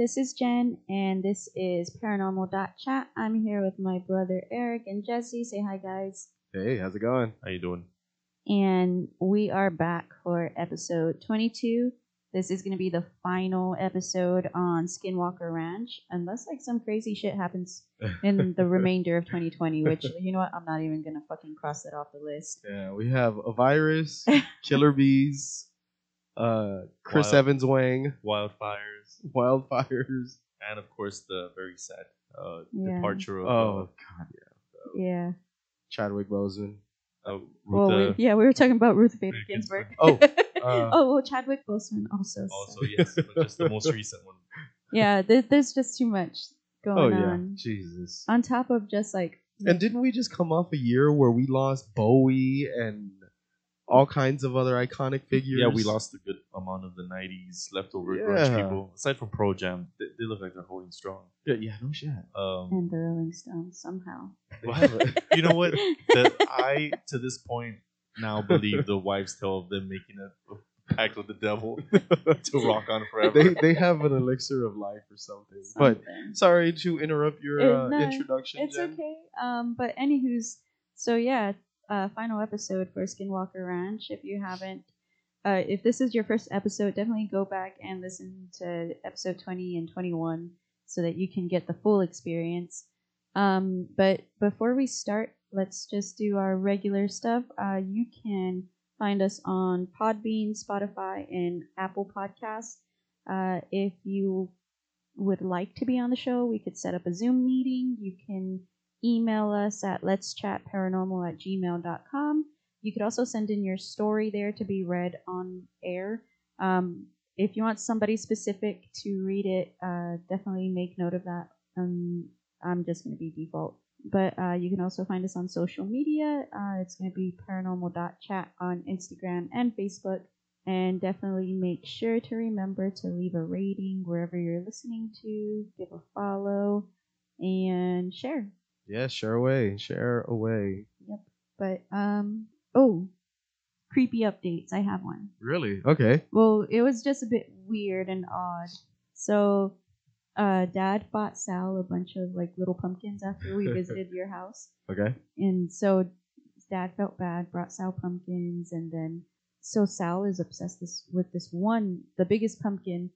this is Jen, and this is Paranormal.chat. I'm here with my brother Eric and Jesse. Say hi, guys. Hey, how's it going? How you doing? And we are back for episode 22. This is going to be the final episode on Skinwalker Ranch, unless like some crazy shit happens in the remainder of 2020, which, you know what, I'm not even going to fucking cross that off the list. Yeah, we have a virus, killer bees, uh, Chris Wild- Evans Wang, Wildfires, wildfires. and of course the very sad uh, Yeah. departure of Oh God, yeah. Yeah. Chadwick Boseman. uh, uh, Well, we, yeah, we were talking about Ruth Bader Bader Ginsburg. Ginsburg. Oh, uh, oh, well, Chadwick Boseman also. also sad. yes, but just the most recent one. Yeah, there, there's just too much Oh going yeah, on. Jesus. On top of just like And didn't we just come off a year where we lost Bowie and all kinds of other iconic figures? Yeah, we lost a good amount of the '90s leftover Yeah. grunge people. Aside from Pearl Jam, they, they look like they're holding strong. Yeah, yeah, no shit. Um, and the Rolling Stones somehow. you know what? That I to this point now believe the wives' tale of them making a, a pact with the devil to rock on forever. they they have an elixir of life or something. But sorry to interrupt your Uh, uh, no, introduction. it's Jen. okay. Um, but anywho's so yeah, uh, final episode for Skinwalker Ranch. If you haven't, uh, if this is your first episode, definitely go back and listen to episode twenty and twenty one so that you can get the full experience. Um, but before we start, let's just do our regular stuff. Uh, you can find us on Podbean, Spotify, and Apple Podcasts. Uh, if you would like to be on the show, we could set up a Zoom meeting. You can email us at let's chat paranormal at gmail.com. You could also send in your story there to be read on air. Um, if you want somebody specific to read it, uh, definitely make note of that. Um, I'm just going to be default. But uh, you can also find us on social media. Uh, it's going to be paranormal.chat on Instagram and Facebook. And definitely make sure to remember to leave a rating wherever you're listening to, give a follow, and share. Yeah, share away, share away. Yep. But, um, oh, creepy updates. I have one. Really? Okay. Well, it was just a bit weird and odd. So, uh, Dad bought Sal a bunch of like little pumpkins after we visited your house. Okay. And so dad felt bad, brought Sal pumpkins, and then so Sal is obsessed this, with this one, the biggest pumpkin,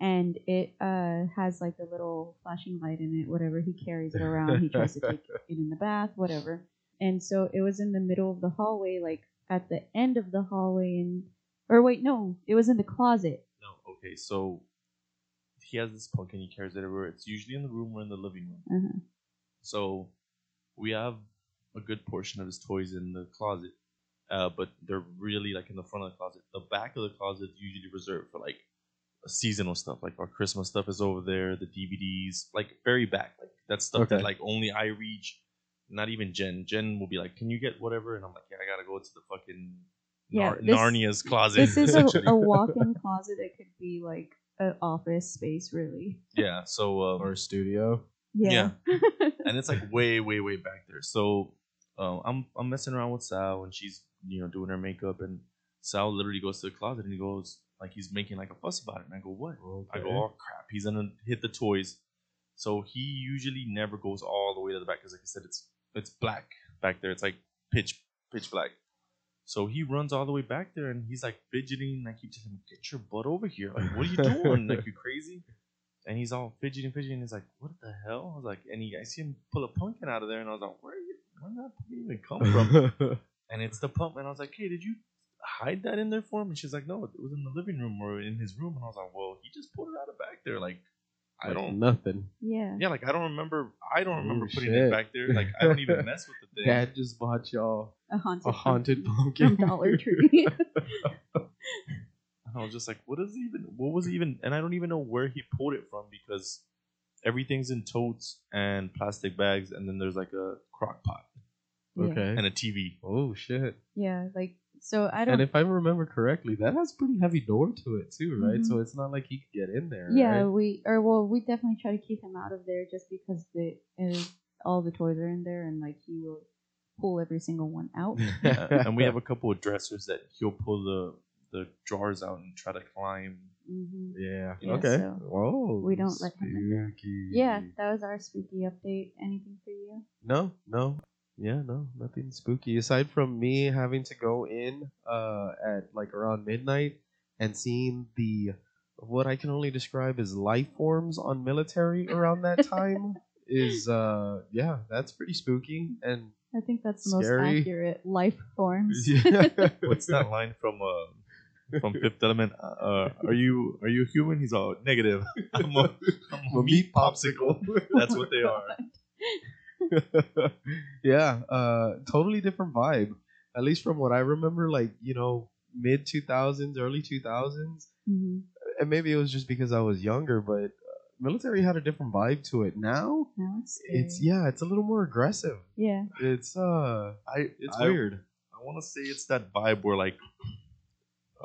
and it uh, has like a little flashing light in it. Whatever he carries it around, he tries to take it in the bath, whatever. And so it was in the middle of the hallway, like at the end of the hallway, and or wait, no, it was in the closet. No, okay, so he has this pumpkin. He carries it everywhere. It's usually in the room or in the living room. Uh-huh. So we have a good portion of his toys in the closet, uh, but they're really like in the front of the closet. The back of the closet is usually reserved for like seasonal stuff, like our Christmas stuff is over there, the DVDs, like very back, like that's stuff Okay. that like only I reach. Not even Jen. Jen will be like, "Can you get whatever?" And I'm like, "Yeah, I gotta go to the fucking Yeah, Nar- this- Narnia's closet." This is a, a walk-in closet that could be like an office space, really. yeah. So um, Or studio. Yeah. and it's like way, way, way back there. So um, I'm I'm messing around with Sal and she's you know doing her makeup and Sal literally goes to the closet and he goes like he's making like a fuss about it and I go what? I go oh crap he's gonna hit the toys. So he usually never goes all the way to the back because like I said it's it's black back there. It's like pitch pitch black. So he runs all the way back there and he's like fidgeting. And I keep telling him, "Get your butt over here! Like, what are you doing? like, you crazy?" And he's all fidgeting, fidgeting. He's like, "What the hell?" I was like, and he, I see him pull a pumpkin out of there, and I was like, "Where, are you, where did that pumpkin even come from?" and it's the pump. And I was like, "Hey, did you hide that in there for him?" And she's like, "No, it was in the living room or in his room." And I was like, "Well, he just pulled it out of back there. Like, I Like don't." nothing. yeah. Yeah, like I don't remember. I don't oh, remember Oh, putting shit. it back there. Like I don't even mess with the thing. Dad just bought y'all A haunted, a haunted pumpkin pumpkin. from Dollar Tree. And I was just like, what is even? What was even? And I don't even know where he pulled it from because everything's in totes and plastic bags, and then there's like a crock pot Yeah. okay. and a TV. Oh shit. Yeah, like so I don't. And if I remember correctly, that has a pretty heavy door to it too, right? Mhm. So it's not like he could get in there. yeah, right? we or well, we definitely try to keep him out of there just because the uh, all the toys are in there and like he will pull every single one out. Uh, and we have a couple of dressers that he'll pull the the drawers out and try to climb hmm Yeah. Yeah, okay. so Whoa. we don't let him in spooky. Yeah, that was our spooky update. Anything for you? No, no. Yeah, no, nothing spooky aside from me having to go in uh at like around midnight and seeing the what I can only describe as life forms on military around that time is uh yeah, that's pretty spooky and I think that's the most Scary. accurate life forms. yeah. What's that line from uh, from Fifth Element? Uh, are you are you a human? He's all negative. I'm a, I'm a meat popsicle. That's what they are. yeah, uh, totally different vibe. At least from what I remember, like you know, mid two thousands, early two thousands, hmm and maybe it was just because I was younger, but uh, military had a different vibe to it. Now Now it's it's yeah, it's a little more aggressive. yeah. It's uh, I it's I- weird. I want to say it's that vibe where like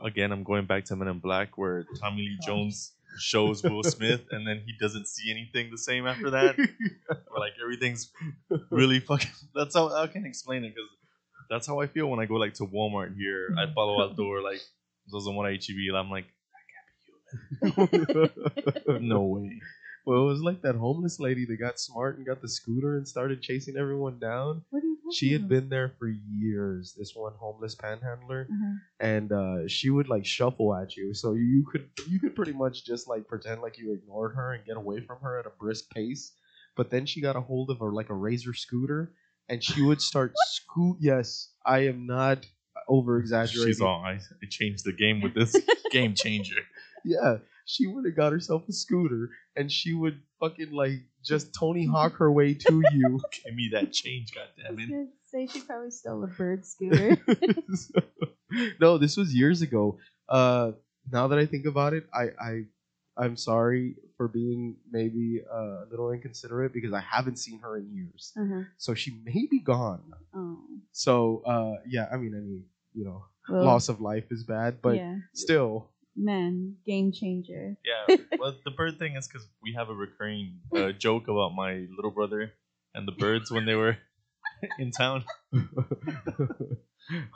again I'm going back to Men in Black where Tommy Lee Jones shows Will Smith and then he doesn't see anything the same after that. Like everything's really fucking. That's how I can explain it because that's how I feel when I go like to Walmart here at Palo Alto or like Zarzamora HEB. I'm like that can't be human. No way. Well, it was like that homeless lady that got smart and got the scooter and started chasing everyone down. What are you talking She had about? been there for years. This one homeless panhandler. Uh-huh. and uh, she would like shuffle at you, so you could you could pretty much just like pretend like you ignored her and get away from her at a brisk pace. But then she got a hold of her like a razor scooter, and she would start scoot. Yes, I am not over exaggerating. She's all I, I changed the game with this game changer. Yeah, she would have got herself a scooter, and she would fucking like just Tony Hawk her way to you. Give me that change, I goddammit. say she probably stole a bird scooter. no, this was years ago. Uh, now that I think about it, I, I I'm sorry for being maybe uh, a little inconsiderate because I haven't seen her in years. uh-huh. So she may be gone. Oh. So uh, yeah, I mean, any you know, Well, loss of life is bad, but yeah, still, man, game changer. Yeah, well, the bird thing is because we have a recurring uh, joke about my little brother and the birds when they were in town.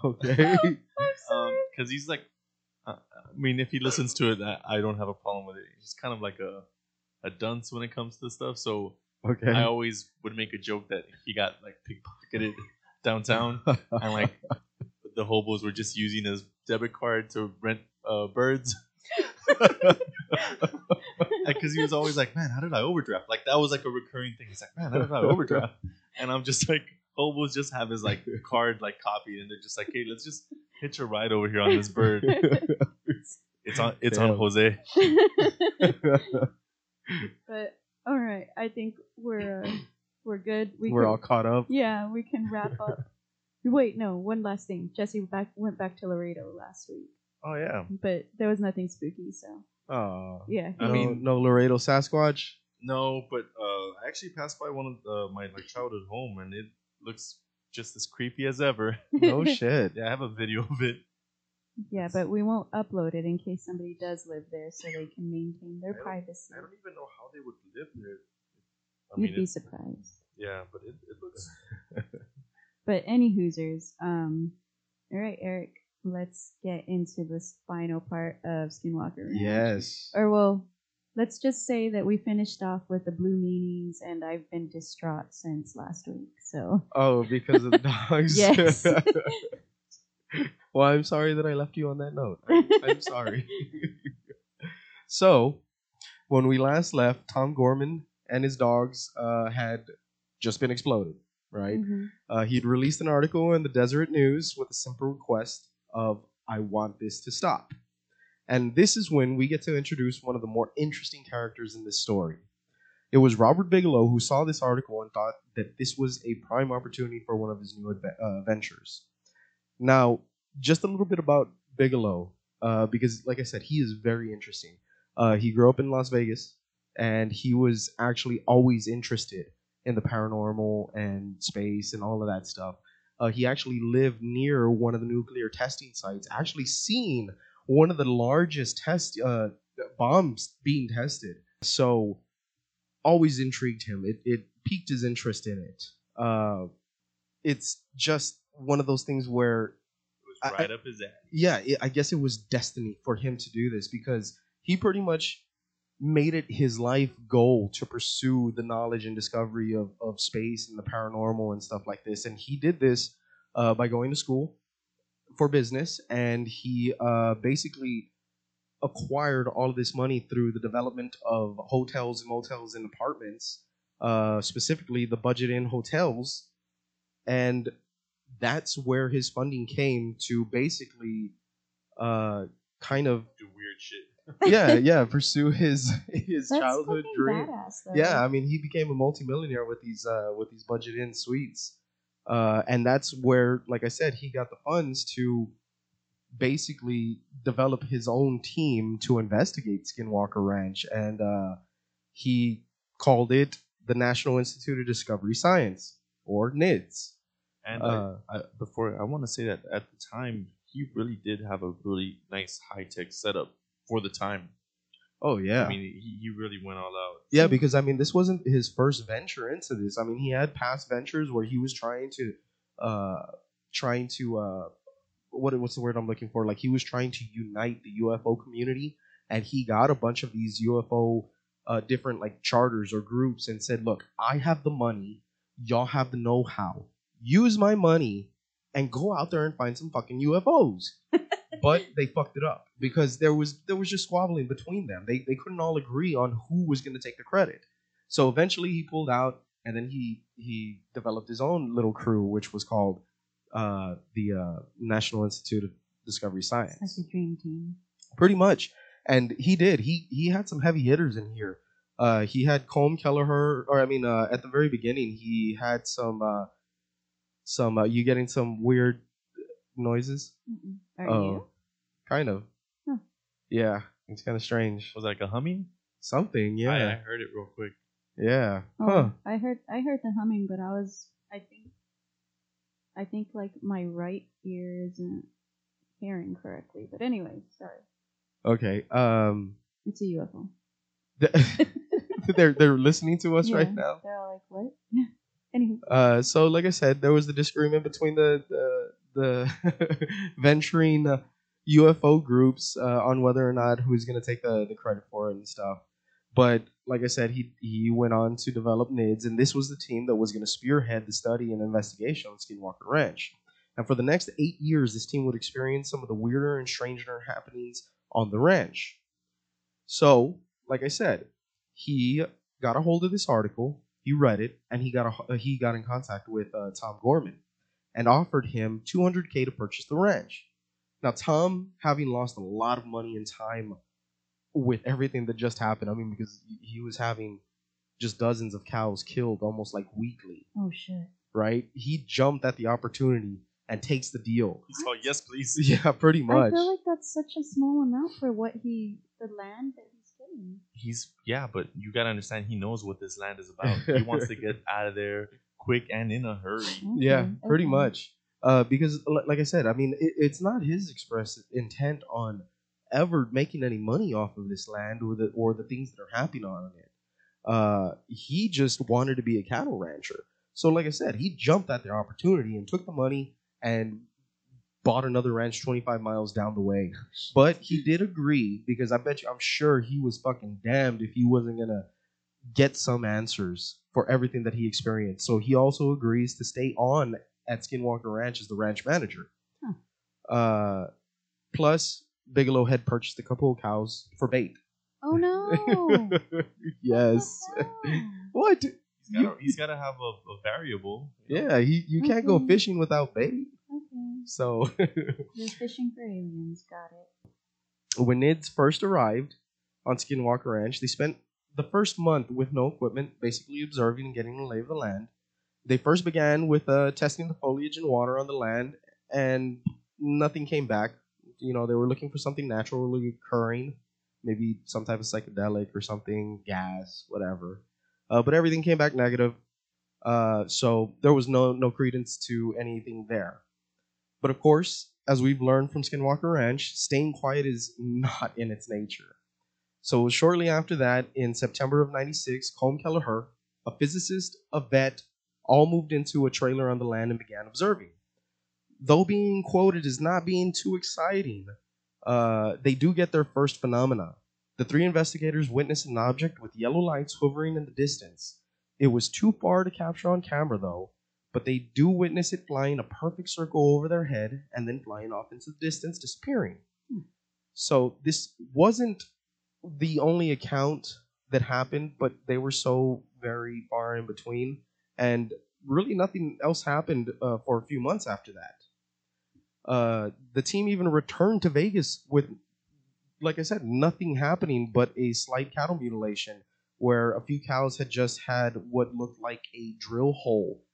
okay. Because he's like, uh, I mean, if he listens to it, I, I don't have a problem with it. He's kind of like a a dunce when it comes to stuff. So Okay. I always would make a joke that he got like pickpocketed downtown, and like the hobos were just using his debit card to rent uh, birds. Because he was always like, "Man, how did I overdraft?" Like that was like a recurring thing. He's like, "Man, how did I overdraft?" And I'm just like, hobos just have his like card like copied, and they're just like, "Hey, let's just hitch a ride over here on this bird." It's on. It's on Jose. but all right, I think we're uh, we're good. We We're can- all caught up. yeah, we can wrap up. Wait, no, one last thing. Jesse back went back to Laredo last week, Oh yeah. but there was nothing spooky, so Oh. yeah. I no, mean- no Laredo Sasquatch. No, but uh, I actually passed by one of uh, my like childhood home, and it looks just as creepy as ever. No shit. Yeah, I have a video of it. yeah, but we won't upload it in case somebody does live there, so they can maintain their I don't- privacy. I don't even know how they would live there. I You'd mean, be it, surprised. yeah, but it, it looks. But any Hoosers, um, all right, Eric, let's get into this final part of Skinwalker. Ranch. Yes. Or well, let's just say that we finished off with the blue meanies, and I've been distraught since last week. So Oh, because of the dogs. Yes. well, I'm sorry that I left you on that note. I, I'm sorry. so, when we last left, Tom Gorman and his dogs uh, had just been exploded. Right. Mhm. Uh, he'd released an article in the Deseret News with a simple request of "I want this to stop." And this is when we get to introduce one of the more interesting characters in this story. It was Robert Bigelow who saw this article and thought that this was a prime opportunity for one of his new adve- uh, ventures. Now, just a little bit about Bigelow, uh, because, like I said, he is very interesting. Uh, he grew up in Las Vegas, and he was actually always interested in the paranormal and space and all of that stuff. Uh, he actually lived near one of the nuclear testing sites, actually seen one of the largest test uh, bombs being tested. So, always intrigued him. It, it piqued his interest in it. Uh, it's just one of those things where It was I- right up his ass. yeah, it, I guess it was destiny for him to do this because he pretty much made it his life goal to pursue the knowledge and discovery of, of space and the paranormal and stuff like this. And he did this uh, by going to school for business, and he uh, basically acquired all of this money through the development of hotels and motels and apartments, uh, specifically the Budget Inn hotels, and that's where his funding came to basically uh, kind of Do weird shit. Yeah yeah pursue his his That's childhood dream. badass. Yeah, I mean, he became a multimillionaire with these uh, with these budget in suites, uh, and that's where, like I said, he got the funds to basically develop his own team to investigate Skinwalker Ranch, and uh, he called it the National Institute of Discovery Science, or NIDS. And Uh, I, I, before I want to say that at the time he really did have a really nice high tech setup for the time. Oh yeah, I mean, he, he really went all out. Yeah, because I mean, this wasn't his first venture into this. I mean, he had past ventures where he was trying to, uh, trying to, uh, what what's the word I'm looking for? Like he was trying to unite the UFO community, and he got a bunch of these UFO, uh, different like charters or groups, and said, "Look, I have the money, y'all have the know-how. Use my money, and go out there and find some fucking UFOs." but they fucked it up because there was there was just squabbling between them. They they couldn't all agree on who was going to take the credit. So eventually he pulled out, and then he he developed his own little crew, which was called uh, the uh, National Institute of Discovery Science. That's a dream team. Pretty much, and he did. He he had some heavy hitters in here. Uh, he had Colm Kelleher, or I mean, uh, at the very beginning, he had some uh, some. Uh, you getting some weird noises? Mm-mm. Are Oh, you? kind of. Huh. Yeah, it's kind of strange. Was it like a humming? Something, I, I heard it real quick. yeah. Oh, Huh. I heard I heard the humming, but I was I think I think like my right ear isn't hearing correctly. But anyway, sorry. Okay. Um, It's a UFO. th- they're they're listening to us right now. They're like, what? Anywho. Uh, so like I said, there was the disagreement between the the, the venturing uh, UFO groups uh, on whether or not who's going to take the, the credit for it and stuff. But like I said, he he went on to develop NIDS, and this was the team that was going to spearhead the study and investigation on Skinwalker Ranch. And for the next eight years, this team would experience some of the weirder and stranger happenings on the ranch. So, like I said, he got a hold of this article, he read it, and he got a, he got in contact with uh, Tom Gorman and offered him 200k to purchase the ranch. Now, Tom, having lost a lot of money and time with everything that just happened, I mean, because he was having just dozens of cows killed almost like weekly, Oh shit. right? He jumped at the opportunity and takes the deal. He's saw yes, please. Yeah, pretty much. I feel like that's such a small amount for what he the land that he's yeah, but you gotta understand he knows what this land is about. he wants to get out of there quick and in a hurry. Yeah, Okay, pretty okay. much. Uh, because, li- like I said, I mean, it, it's not his express intent on ever making any money off of this land or the or the things that are happening on it. Uh, he just wanted to be a cattle rancher. So, like I said, he jumped at the opportunity and took the money and bought another ranch 25 miles down the way. But he did agree because I bet you, I'm sure he was fucking damned if he wasn't gonna get some answers for everything that he experienced. So he also agrees to stay on at Skinwalker Ranch as the ranch manager. Uh, plus, Bigelow had purchased a couple of cows for bait. Oh no. yes. What the hell? What? He's gotta, have a, a variable. you know? Yeah, he, you can't go fishing without bait. Okay. So You're fishing for aliens. Got it. when NIDS first arrived on Skinwalker Ranch, they spent the first month with no equipment, basically observing and getting a lay of the land. They first began with uh, testing the foliage and water on the land, and nothing came back. You know, they were looking for something naturally occurring, maybe some type of psychedelic or something, gas, whatever. Uh, but everything came back negative. Uh, so there was no no credence to anything there. But of course, as we've learned from Skinwalker Ranch, staying quiet is not in its nature. So shortly after that, in September of '96, Colm Kelleher, a physicist, a vet, all moved into a trailer on the land and began observing. Though being quoted as not being too exciting, uh, they do get their first phenomena. The three investigators witnessed an object with yellow lights hovering in the distance. It was too far to capture on camera, though, but they do witness it flying a perfect circle over their head and then flying off into the distance, disappearing. So this wasn't the only account that happened, but they were so very far in between, and really nothing else happened uh, for a few months after that. Uh, the team even returned to Vegas with, like I said, nothing happening but a slight cattle mutilation, where a few cows had just had what looked like a drill hole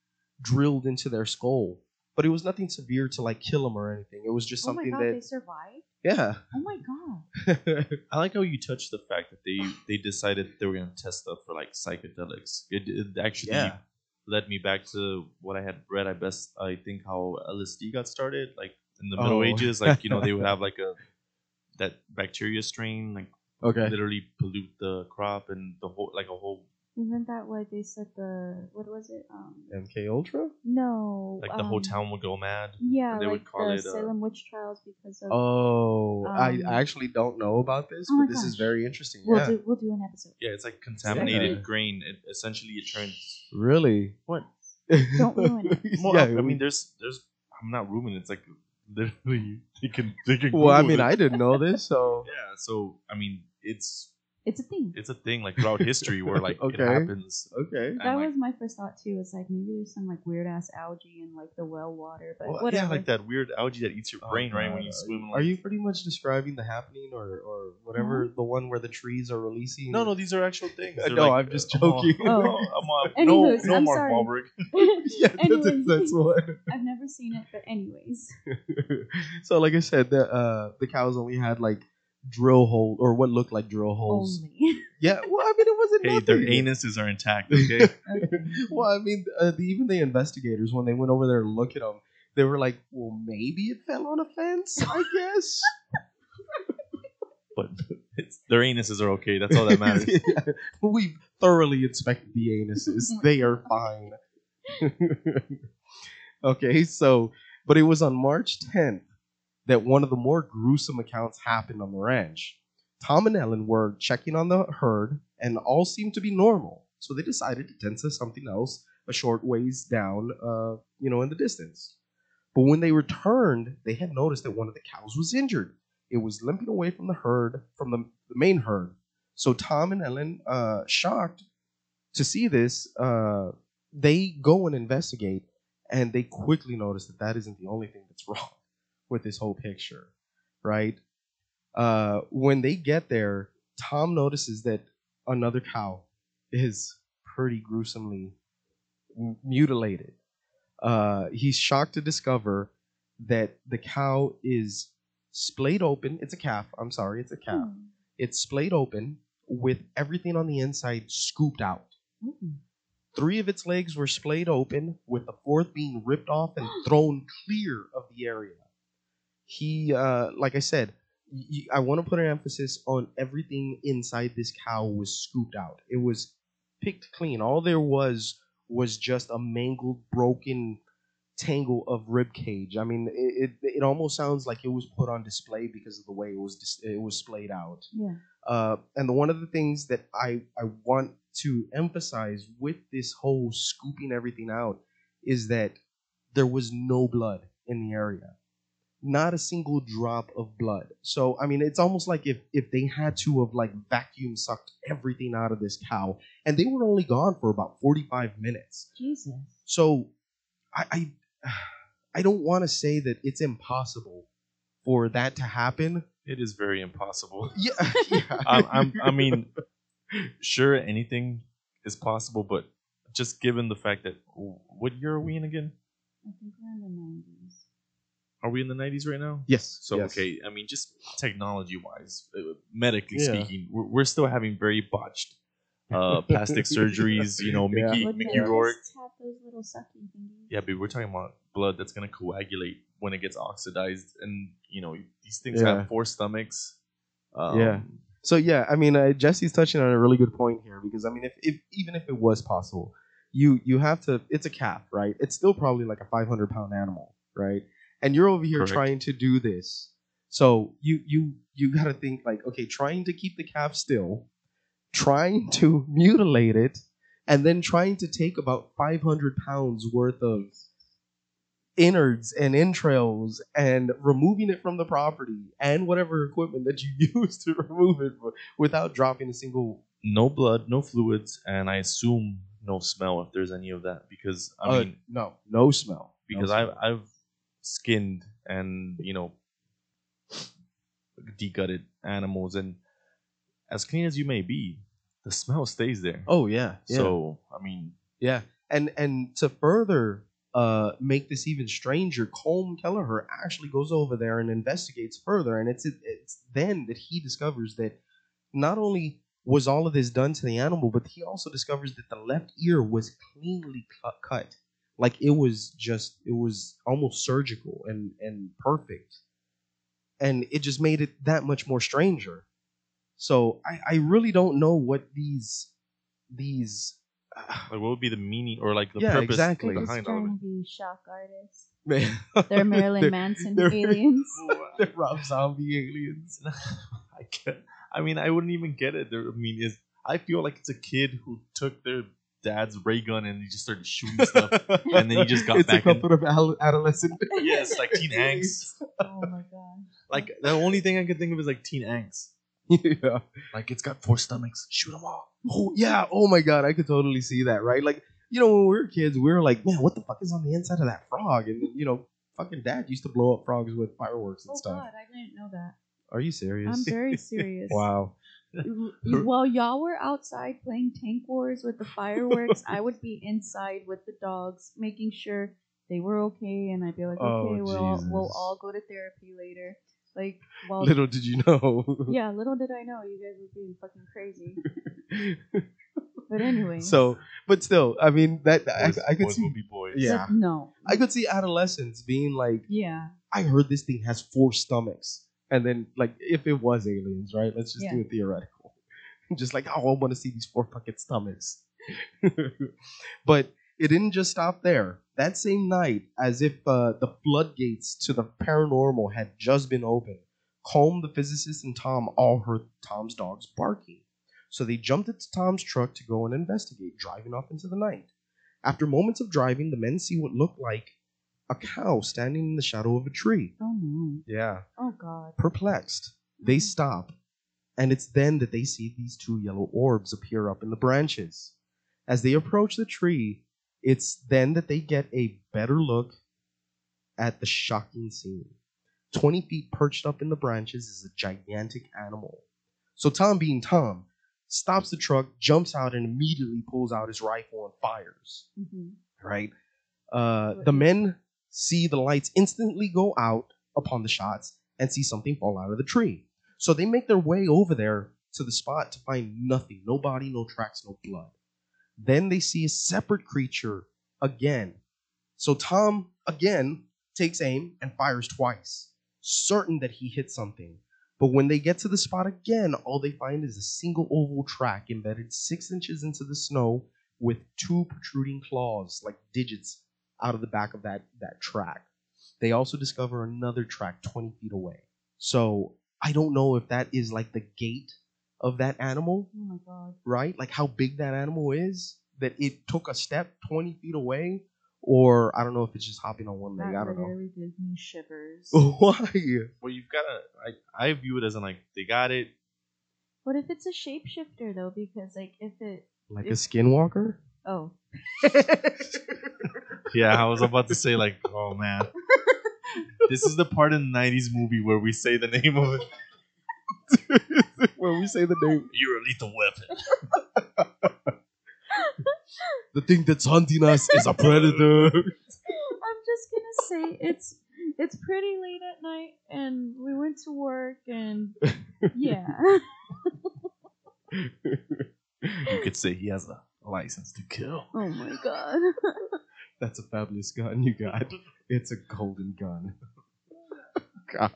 drilled into their skull, but it was nothing severe to like kill them or anything. It was just Oh my something god, they survived. yeah. Oh my god. I like how you touched the fact that they they decided they were gonna test stuff for like psychedelics. It, it actually Yeah. led me back to what I had read. I best I think how LSD got started, like in the Middle Oh. Ages. Like you know they would have like a that bacteria strain like okay. literally pollute the crop and the whole like a whole Isn't that why they said the what was it? Um, MK Ultra. no. like the whole um, town would go mad. Yeah, they like would call the it, uh, Salem witch trials because of. Oh, I Um, I actually don't know about this, oh but this is very interesting. we'll yeah. do we'll do an episode. Yeah, it's like contaminated Yeah. grain. It essentially it turns. Really? What? Don't ruin it. Well, yeah, I we- mean, there's there's. I'm not ruining. it. It's like literally they can they can. well, I mean, it. I didn't know this, so Yeah, so I mean, it's It's a thing. it's a thing like throughout history where like Okay. it happens. okay. that like- was my first thought too. It's like maybe there's some like weird ass algae in like the well water, but Well, whatever. yeah, like that weird algae that eats your Oh, brain right when you swim. Are you pretty much describing the happening, or or whatever the one where the trees are releasing? No, no, these are actual things. Uh, They're no, like, I'm just uh, joking. Oh, Oh. I'm on- Anywho's, no, no I'm Mark sorry. Wahlberg. yeah, that's, Anyways. that's one. I've never seen it, but anyways. so, like I said, the uh, the cows only had like drill hole or what looked like drill holes. Only. Yeah, well, I mean, it wasn't. Hey, nothing. their anuses are intact. Okay. Okay. well, I mean, uh, the, even the investigators, when they went over there to look at them, they were like, "Well, maybe it fell on a fence, I guess." but it's, their anuses are okay. That's all that matters. Yeah. We've thoroughly inspected the anuses; they are fine. okay, so, but it was on March 10th that one of the more gruesome accounts happened on the ranch. Tom and Ellen were checking on the herd, and all seemed to be normal. So they decided to tend to something else a short ways down, uh, you know, in the distance. But when they returned, they had noticed that one of the cows was injured. It was limping away from the herd, from the, the main herd. So Tom and Ellen, uh, shocked to see this, uh, they go and investigate, and they quickly notice that that isn't the only thing that's wrong with this whole picture, right? Uh, when they get there, Tom notices that another cow is pretty gruesomely mutilated. Uh, he's shocked to discover that the cow is splayed open. It's a calf. I'm sorry, it's a calf. Hmm. It's splayed open with everything on the inside scooped out. Mm. Three of its legs were splayed open, with the fourth being ripped off and thrown clear of the area. He, uh, like I said, y- I want to put an emphasis on everything inside this cow was scooped out. It was picked clean. All there was was just a mangled, broken tangle of rib cage. I mean, it, it, it almost sounds like it was put on display because of the way it was dis- it was splayed out. Yeah. Uh, and the, one of the things that I, I want to emphasize with this whole scooping everything out is that there was no blood in the area. Not a single drop of blood. So I mean it's almost like if if they had to have like vacuum sucked everything out of this cow and they were only gone for about 45 minutes. Jesus. So I I, I don't want to say that it's impossible for that to happen. It is very impossible. Yeah, yeah. I'm, I'm, I mean, sure, anything is possible, but just given the fact that what year are we in again? I think we're in the nineties. Are we in the 90s right now? yes. So yes. okay, I mean, just technology wise, uh, medically Yeah. speaking, we're, we're still having very botched uh, plastic surgeries. You know, Mickey But Mickey therapists Rourke. have those little sucking thingies. Yeah, but we're talking about blood that's gonna coagulate when it gets oxidized, and you know these things Yeah. have four stomachs. Um, Yeah. So yeah, I mean, uh, Jesse's touching on a really good point here because I mean, if, if even if it was possible, you you have to. It's a calf, right? It's still probably like a 500 pound animal, right? And you're over here Correct. trying to do this. So you you you got to think like, okay, trying to keep the calf still, trying to mutilate it, and then trying to take about 500 pounds worth of innards and entrails and removing it from the property and whatever equipment that you use to remove it without dropping a single No blood, no fluids, and I assume no smell if there's any of that because I uh, mean no no smell because No I've smell. I've skinned and you know degutted animals and as clean as you may be, the smell stays there. oh yeah, yeah. So I mean, Yeah, and and to further uh, make this even stranger, Colm Kelleher actually goes over there and investigates further, and it's it's then that he discovers that not only was all of this done to the animal, but he also discovers that the left ear was cleanly cut, cut. Like it was just it was almost surgical and and perfect, and it just made it that much more stranger. So I I really don't know what these these uh, like what would be the meaning or like the Yeah, purpose exactly. They're behind all of it? to be shock artists. Man. They're Marilyn They're- Manson they're- aliens. they're Rob Zombie aliens. I get. I mean, I wouldn't even get it. There, I mean, is I feel like it's a kid who took their dad's ray gun and he just started shooting stuff. And then he just got it's back a in- couple of adolescent. yes, like teen angst. oh my god. Like the only thing I could think of is like teen angst. yeah. Like it's got four stomachs. Shoot them all. Oh yeah. Oh my god, I could totally see that. Right? Like you know, when we were kids, we were like, man, what the fuck is on the inside of that frog? And you know, fucking dad used to blow up frogs with fireworks and stuff. Oh stuff. god, I didn't know that. Are you serious? I'm very serious. wow. While y'all were outside playing Tank Wars with the fireworks, I would be inside with the dogs, making sure they were okay, and I'd be like, Oh, okay, we'll all, we'll Jesus. all go to therapy later. Like, while Little did you know. yeah, little did I know you guys were being fucking crazy. But anyway, so, but still, I mean, that I, Boys, I could boys see. will be boys. Yeah. no, I could see adolescents being like, yeah, I heard this thing has four stomachs. And then, like, if it was aliens, right? Let's just do Yeah. it theoretical. just like, oh, I want to see these four fucking stomachs. but it didn't just stop there. That same night, as if uh, the floodgates to the paranormal had just been opened, Colm, the physicist, and Tom all heard Tom's dogs barking. So they jumped into Tom's truck to go and investigate, driving off into the night. After moments of driving, the men see what looked like a cow standing in the shadow of a tree. oh no, Yeah. oh god, Perplexed, they stop, and it's then that they see these two yellow orbs appear up in the branches. As they approach the tree, it's then that they get a better look at the shocking scene. 20 feet perched up in the branches is a gigantic animal. So Tom, being Tom, stops the truck, jumps out, and immediately pulls out his rifle and fires hmm right? Uh, the men see the lights instantly go out upon the shots and see something fall out of the tree. So they make their way over there to the spot to find nothing no body, no tracks, no blood. Then they see a separate creature again. So Tom again takes aim and fires twice, certain that he hit something. But when they get to the spot again, all they find is a single oval track embedded six inches into the snow with two protruding claws, like digits, out of the back of that, that track. They also discover another track 20 feet away. So I don't know if that is like the gate of that animal, oh my god, right? Like how big that animal is, that it took a step 20 feet away, or I don't know if it's just hopping on one leg. that I don't know. literally gives me shivers. Why? Well, you've got to. I, I view it as in like they got it. What if it's a shapeshifter though? Because like if it Like a skinwalker? oh Yeah, I was about to say like, oh man, this is the part in the '90s movie where we say the name of it. when we say the name, You're a lethal weapon. the thing that's hunting us is a predator. I'm just gonna say it's it's pretty late at night and we went to work and yeah. You could say he has a license to kill. oh my god. That's a fabulous gun you got. It's a golden gun. God.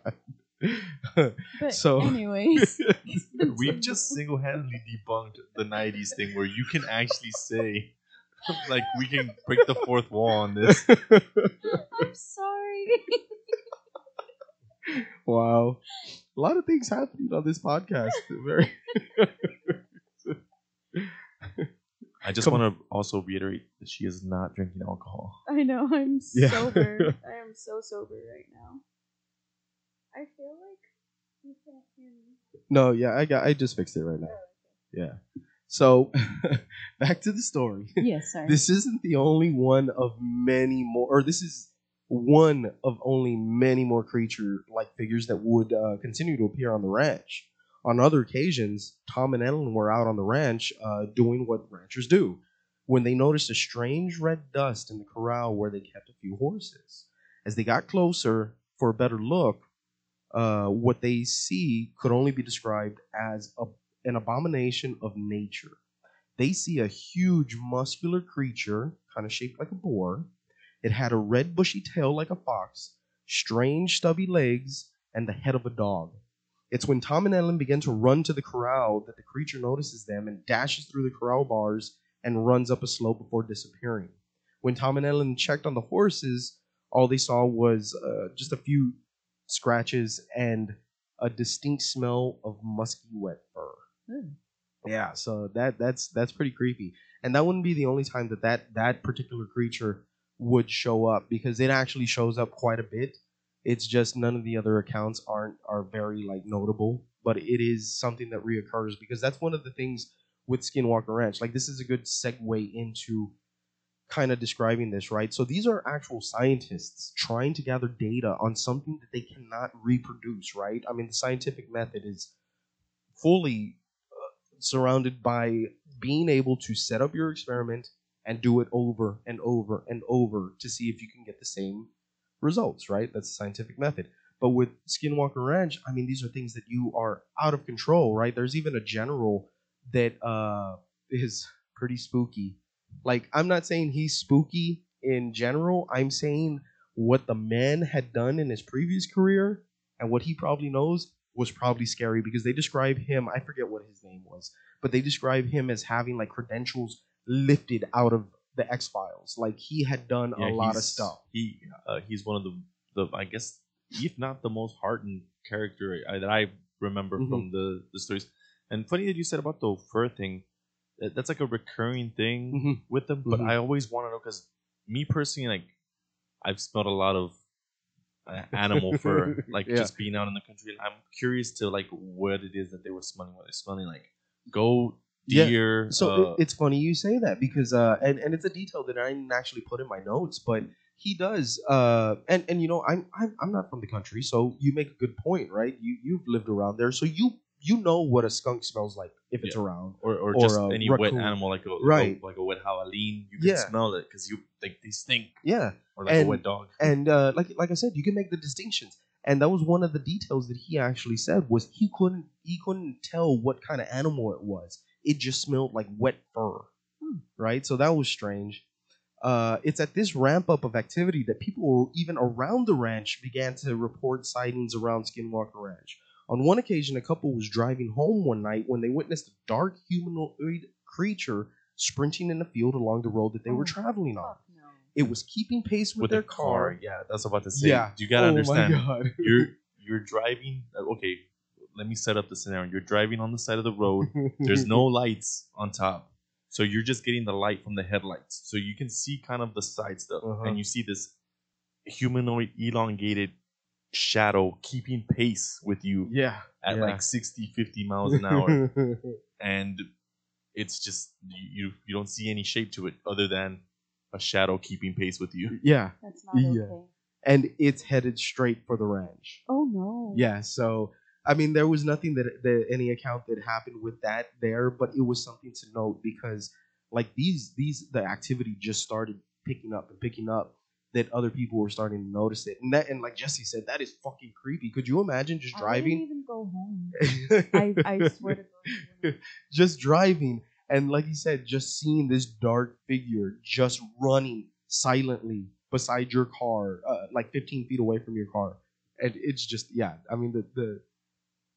But So- anyways. We've just single-handedly debunked the '90s thing where you can actually say, like, we can break the fourth wall on this. I'm sorry. wow. a lot of things happening on this podcast. Very. I just want to also reiterate that she is not drinking alcohol. I know I'm Yeah. sober. I am so sober right now. I feel like you can't hear me. No, yeah, I got. I just fixed it right now. Yeah. So, back to the story. Yes, sorry. this isn't the only one of many more, or this is one of only many more creature-like figures that would uh, continue to appear on the ranch. On other occasions, Tom and Ellen were out on the ranch uh, doing what ranchers do when they noticed a strange red dust in the corral where they kept a few horses. As they got closer for a better look, uh, what they see could only be described as a, an abomination of nature. They see a huge muscular creature, kind of shaped like a boar. It had a red bushy tail like a fox, strange stubby legs, and the head of a dog. It's when Tom and Ellen begin to run to the corral that the creature notices them and dashes through the corral bars and runs up a slope before disappearing. When Tom and Ellen checked on the horses, all they saw was uh, just a few scratches and a distinct smell of musky wet fur. Hmm. Yeah, so that that's that's pretty creepy. And that wouldn't be the only time that that, that particular creature would show up because it actually shows up quite a bit. It's just none of the other accounts aren't are very like notable, but it is something that reoccurs because that's one of the things with Skinwalker Ranch. Like this is a good segue into kind of describing this, right? So these are actual scientists trying to gather data on something that they cannot reproduce, right? I mean, the scientific method is fully uh, surrounded by being able to set up your experiment and do it over and over and over to see if you can get the same results, right? That's the scientific method. But with Skinwalker Ranch, I mean, these are things that you are out of control, right? There's even a general that uh, is pretty spooky. Like, I'm not saying he's spooky in general. I'm saying what the man had done in his previous career and what he probably knows was probably scary because they describe him, I forget what his name was, but they describe him as having like credentials lifted out of the X Files. Like he had done Yeah, a lot of stuff. He uh, he's one of the the I guess if not the most hardened character I, that I remember Mhm. from the the stories. And funny that you said about the fur thing. That, that's like a recurring thing Mhm. with them. But Mhm. I always want to know because me personally, like I've smelled a lot of uh, animal fur, like Yeah. just being out in the country. I'm curious to like what it is that they were smelling. What they're smelling like goat, Yeah. So uh, it, it's funny you say that because uh, and and it's a detail that I didn't actually put in my notes, but he does. Uh, and and you know I'm I'm I'm not from the country, so you make a good point, right? You you've lived around there, so you you know what a skunk smells like if it's Yeah. around. or, or, or just any wet animal like a Right. like a wet howleen. You can Yeah. smell it because you like they stink, Yeah, or like And- a wet dog. and uh, like like I said, you can make the distinctions. And that was one of the details that he actually said was he couldn't he couldn't tell what kind of animal it was. It just smelled like wet fur, Hmm. right? So that was strange. Uh, it's at this ramp up of activity that people were even around the ranch began to report sightings around Skinwalker Ranch. On one occasion, a couple was driving home one night when they witnessed a dark humanoid creature sprinting in a field along the road that they were Oh, traveling on. No. It was keeping pace with, with their the car. Yeah, that's what I was about to say. Yeah. you gotta Oh my understand. God. You're you're driving. uh, Okay, let me set up the scenario. You're driving on the side of the road. There's no lights on top, so you're just getting the light from the headlights, so you can see kind of the side stuff, Uh-huh. and you see this humanoid elongated shadow keeping pace with you yeah at yeah. like 60 50 miles an hour and it's just you you don't see any shape to it other than a shadow keeping pace with you. yeah, That's not Yeah. okay. and it's headed straight for the ranch. Oh no. Yeah, so I mean, there was nothing that, that any account that happened with that there, but it was something to note because like these these the activity just started picking up and picking up that other people were starting to notice it, and that and like Jesse said, that is fucking creepy. Could you imagine just I wouldn't driving? even go home. I, I swear to God. just driving and like he said just seeing this dark figure just running silently beside your car uh, like 15 feet away from your car and it's just yeah i mean the the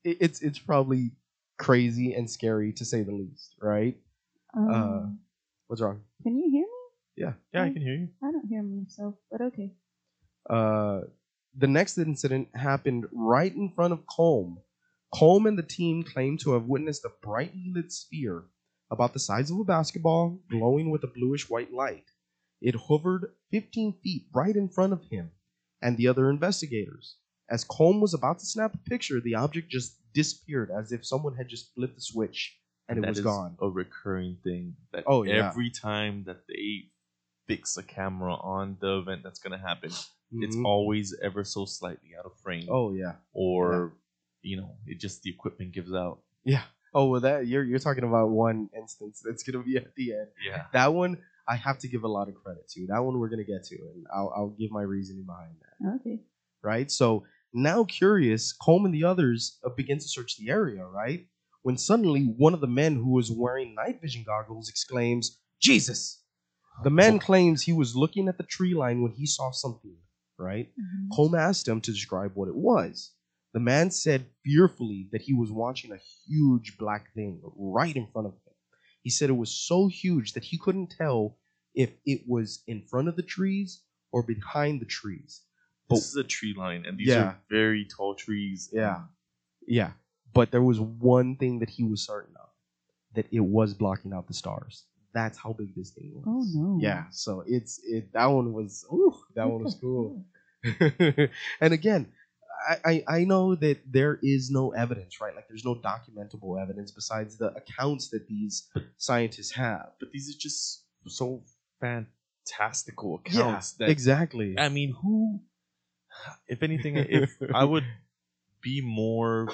it's it's probably crazy and scary to say the least right Um, what's wrong can you hear me? yeah Yeah, I can hear you. I don't hear myself, but okay. uh the next incident happened right in front of Colm Colm and the team claim to have witnessed a brightly lit sphere about the size of a basketball glowing with a bluish white light. It hovered 15 feet right in front of him and the other investigators. As Colm was about to snap a picture, the object just disappeared as if someone had just flipped the switch and it That was is gone. A recurring thing that Oh, yeah. every time that they fix a camera on the event that's gonna happen, it's Mhm. always ever so slightly out of frame. Oh yeah. or you know, it just the equipment gives out. Yeah. Oh well that you're you're talking about one instance that's gonna be at the end. Yeah. That one I have to give a lot of credit to. That one we're gonna get to, and I'll I'll give my reasoning behind that. Okay. Right. So now curious, Colm and the others uh, begin to search the area. Right. When suddenly one of the men who was wearing night vision goggles exclaims, "Jesus!" The man claims he was looking at the tree line when he saw something. Right. Colm asked him to describe what it was. The man said fearfully that he was watching a huge black thing right in front of him. He said it was so huge that he couldn't tell if it was in front of the trees or behind the trees. But This is a tree line, and these Yeah. are very tall trees. yeah, yeah. But there was one thing that he was certain of that it was blocking out the stars. That's how big this thing was. Oh no. Yeah, so it's it. That one was. Ooh, that What one was cool. and again, I, I I know that there is no evidence, right? Like there's no documentable evidence besides the accounts that these scientists have. But these are just so fantastical Yeah, accounts that exactly. I mean, who? If anything, if I would be more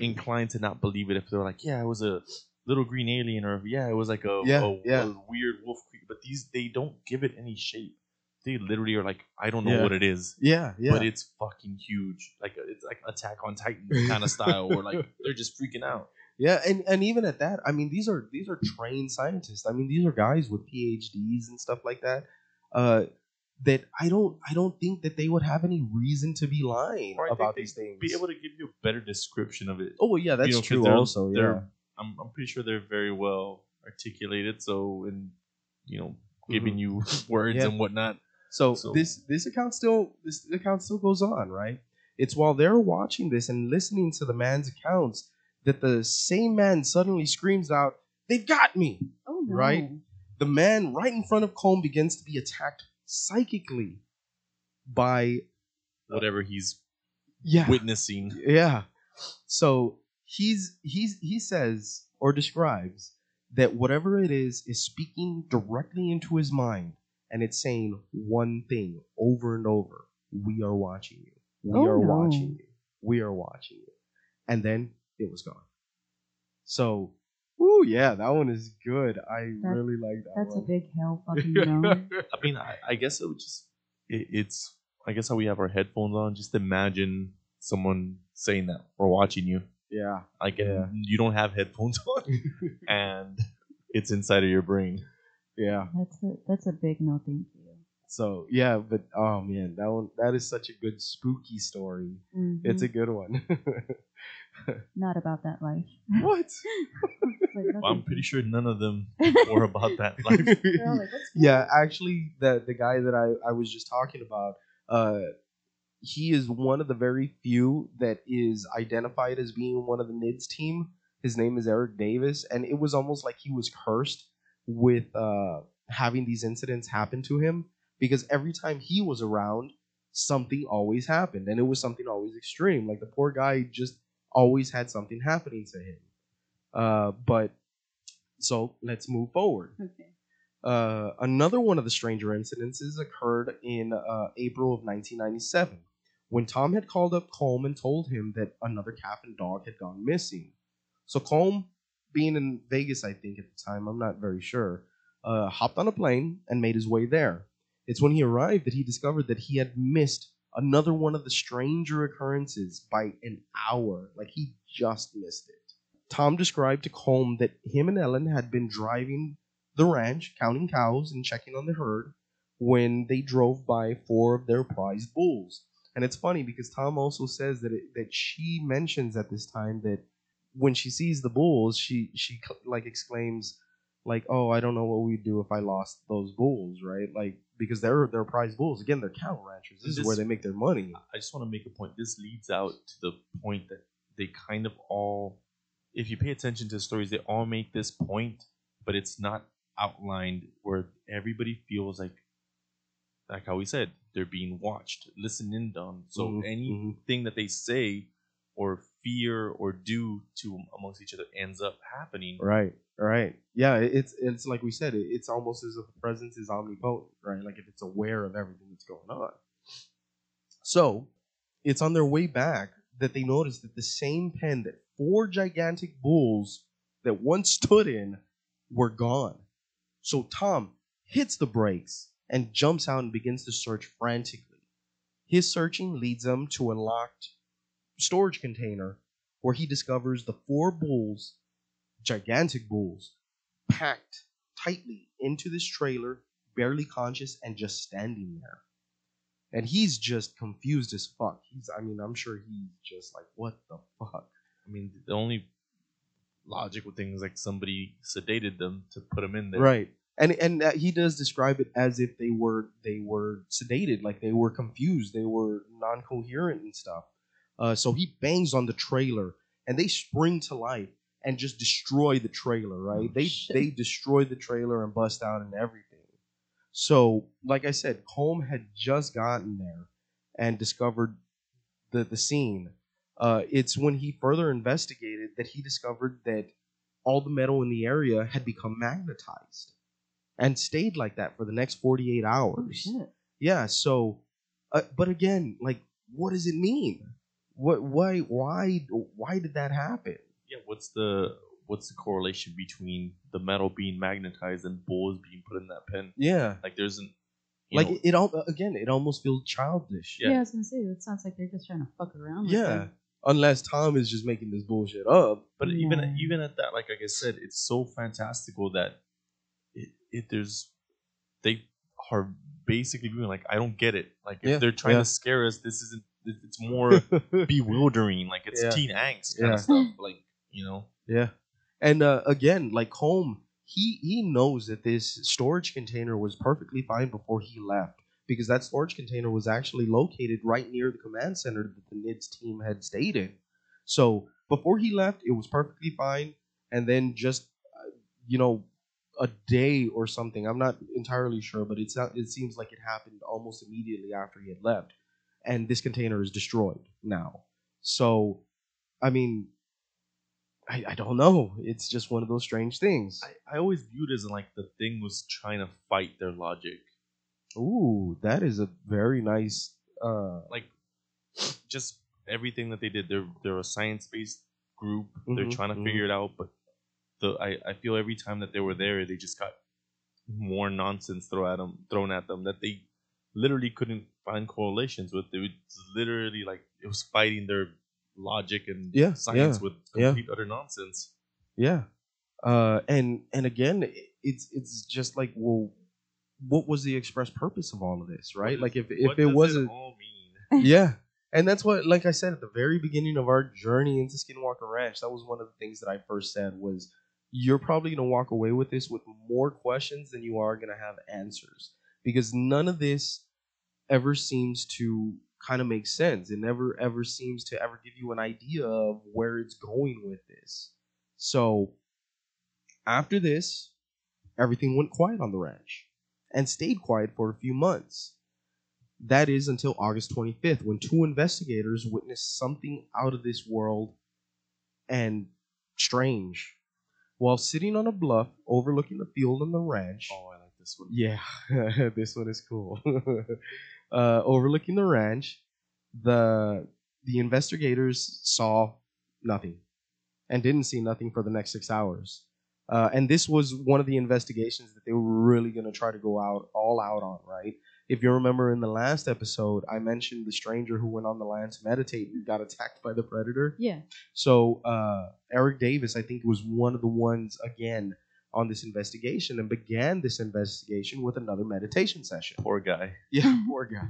inclined to not believe it if they were like, yeah, it was a little green alien, or yeah, it was like a, Yeah, a, yeah. a weird wolf creature. But these, they don't give it any shape. They literally are like, I don't know Yeah. what it is, yeah, yeah, but it's fucking huge. Like it's like Attack on Titan kind of style, where like they're just freaking out. yeah. And and even at that, I mean, these are these are trained scientists. I mean, these are guys with PhDs and stuff like that. Uh, that I don't I don't think that they would have any reason to be lying Or I think about these things. Be able to give you a better description of it. oh well, yeah, that's you know, 'cause true. they're- Also, yeah. they're- I'm, I'm pretty sure they're very well articulated. So, in you know, giving you words Mm-hmm. Yeah. and whatnot. So, So- this this account still this account still goes on, right? It's while they're watching this and listening to the man's accounts that the same man suddenly screams out, "They've got me!" Oh no. Right? The man right in front of Colm begins to be attacked psychically by uh, Whatever he's yeah witnessing. yeah. So he's he's he says or describes that whatever it is is speaking directly into his mind and it's saying one thing over and over. We are watching you. We Oh, are no. watching you. We are watching you. And then it was gone. So Ooh, yeah, that one is good. I That- really like that That's a one. big hell fucking no. I mean, I, I guess it would just. It, it's. I guess how we have our headphones on. Just imagine someone saying that we're watching you. yeah. Like, Yeah. you don't have headphones on, and it's inside of your brain. yeah. That's a that's a big no thank you. So yeah, but oh man, that one that is such a good spooky story. Mm-hmm. It's a good one. not about that life. what? Like, Well, I'm thank pretty sure none of them were about that life. They're all like, "What's going yeah, actually, the the guy that I I was just talking about, uh, he is one of the very few that is identified as being one of the NIDS team. His name is Eric Davis, and it was almost like he was cursed with uh, having these incidents happen to him because every time he was around, something always happened, and it was something always extreme. Like the poor guy just always had something happening to him. Uh, but so let's move forward. Okay. Uh, another one of the stranger incidences occurred in uh, April of 1997 when Tom had called up Colm and told him that another calf and dog had gone missing. So Colm, being in Vegas, I think at the time, I'm not very sure, uh, hopped on a plane and made his way there. It's when he arrived that he discovered that he had missed another one of the stranger occurrences by an hour. Like he just missed it. Tom described to Colm that him and Ellen had been driving the ranch, counting cows and checking on the herd, when they drove by four of their prized bulls. And it's funny because Tom also says that it, that she mentions at this time that when she sees the bulls, she she like exclaims like, "Oh, I don't know what we'd do if I lost those bulls, right? Like because they're they're prized bulls. Again, they're cattle ranchers. This is where they make their money. I just want to make a point. This leads out to the point that they kind of all, if you pay attention to the stories, they all make this point, but it's not outlined where everybody feels like, like how we said, they're being watched, listened in on. So Mhm, anything that they say or fear or do to amongst each other ends up happening. Right, right. Yeah, it's it's like we said, it's almost as if the presence is omnipotent, right? Like if it's aware of everything that's going on. So, it's on their way back that they notice that the same pen that four gigantic bulls that once stood in were gone. So Tom hits the brakes and jumps out and begins to search frantically. His searching leads him to a locked storage container where he discovers the four bulls, gigantic bulls, packed tightly into this trailer, barely conscious and just standing there. And he's just confused as fuck. He's, I mean, I'm sure he's just like, what the fuck? I mean, the only logical thing is like somebody sedated them to put them in there. Right. And and uh, he does describe it as if they were they were sedated, like they were confused, they were non-coherent and stuff. Uh, so he bangs on the trailer, and they spring to life and just destroy the trailer. Right? Oh, they shit. they destroy the trailer and bust out and everything. So, like I said, Colm had just gotten there and discovered the the scene. Uh, it's when he further investigated that he discovered that all the metal in the area had become magnetized and stayed like that for the next 48 Oh hours. shit. Yeah, so uh, but again, like what does it mean? What why why why did that happen? Yeah. What's the what's the correlation between the metal being magnetized and bulls being put in that pen? Yeah. Like there's an Like know, it, it all again, it almost feels childish. Yeah. Yeah. I was gonna say it sounds like they're just trying to fuck around. with Yeah. them. Unless Tom is just making this bullshit up. But even even at that, like, like I said, it's so fantastical that it, it there's they are basically being like, I don't get it. Like if Yeah, they're trying yeah. to scare us, this isn't. It- It's more bewildering. Like it's Yeah. teen angst kind Yeah. of stuff. Like you know, Yeah, and uh, again, like Colm, he he knows that this storage container was perfectly fine before he left because that storage container was actually located right near the command center that the NIDS team had stayed in. So before he left, it was perfectly fine, and then just uh, you know a day or something. I'm not entirely sure, but it's not, it seems like it happened almost immediately after he had left, and this container is destroyed now. So, I mean, I, I don't know. It's just one of those strange things. I, I always viewed it as like the thing was trying to fight their logic. Ooh, that is a very nice. Uh, Like just everything that they did. They're they're a science based group. They're Mhm, trying to mhm. figure it out, but the I, I feel every time that they were there, they just got more nonsense thrown at them, thrown at them that they literally couldn't find correlations with. It was literally like it was fighting their logic and Yeah, science yeah, with yeah. complete utter nonsense. yeah, uh, and and again, it's it's just like, well, what was the express purpose of all of this, right? What like if if it wasn't, all mean? yeah, and that's what, like I said at the very beginning of our journey into Skinwalker Ranch, that was one of the things that I first said was, you're probably gonna walk away with this with more questions than you are gonna have answers because none of this ever seems to kind of make sense. It never ever seems to ever give you an idea of where it's going with this. So after this, everything went quiet on the ranch and stayed quiet for a few months. That is until August 25th, when two investigators witnessed something out of this world and strange. While sitting on a bluff overlooking the field and the ranch, Oh, I like this one. yeah, this one is cool. uh, overlooking the ranch, the the investigators saw nothing, and didn't see nothing for the next six hours. Uh, and this was one of the investigations that they were really going to try to go out all out on, right? If you remember in the last episode, I mentioned the stranger who went on the land to meditate and got attacked by the predator. Yeah. So uh, Eric Davis, I think, was one of the ones again on this investigation and began this investigation with another meditation session. Poor guy. Yeah, poor guy.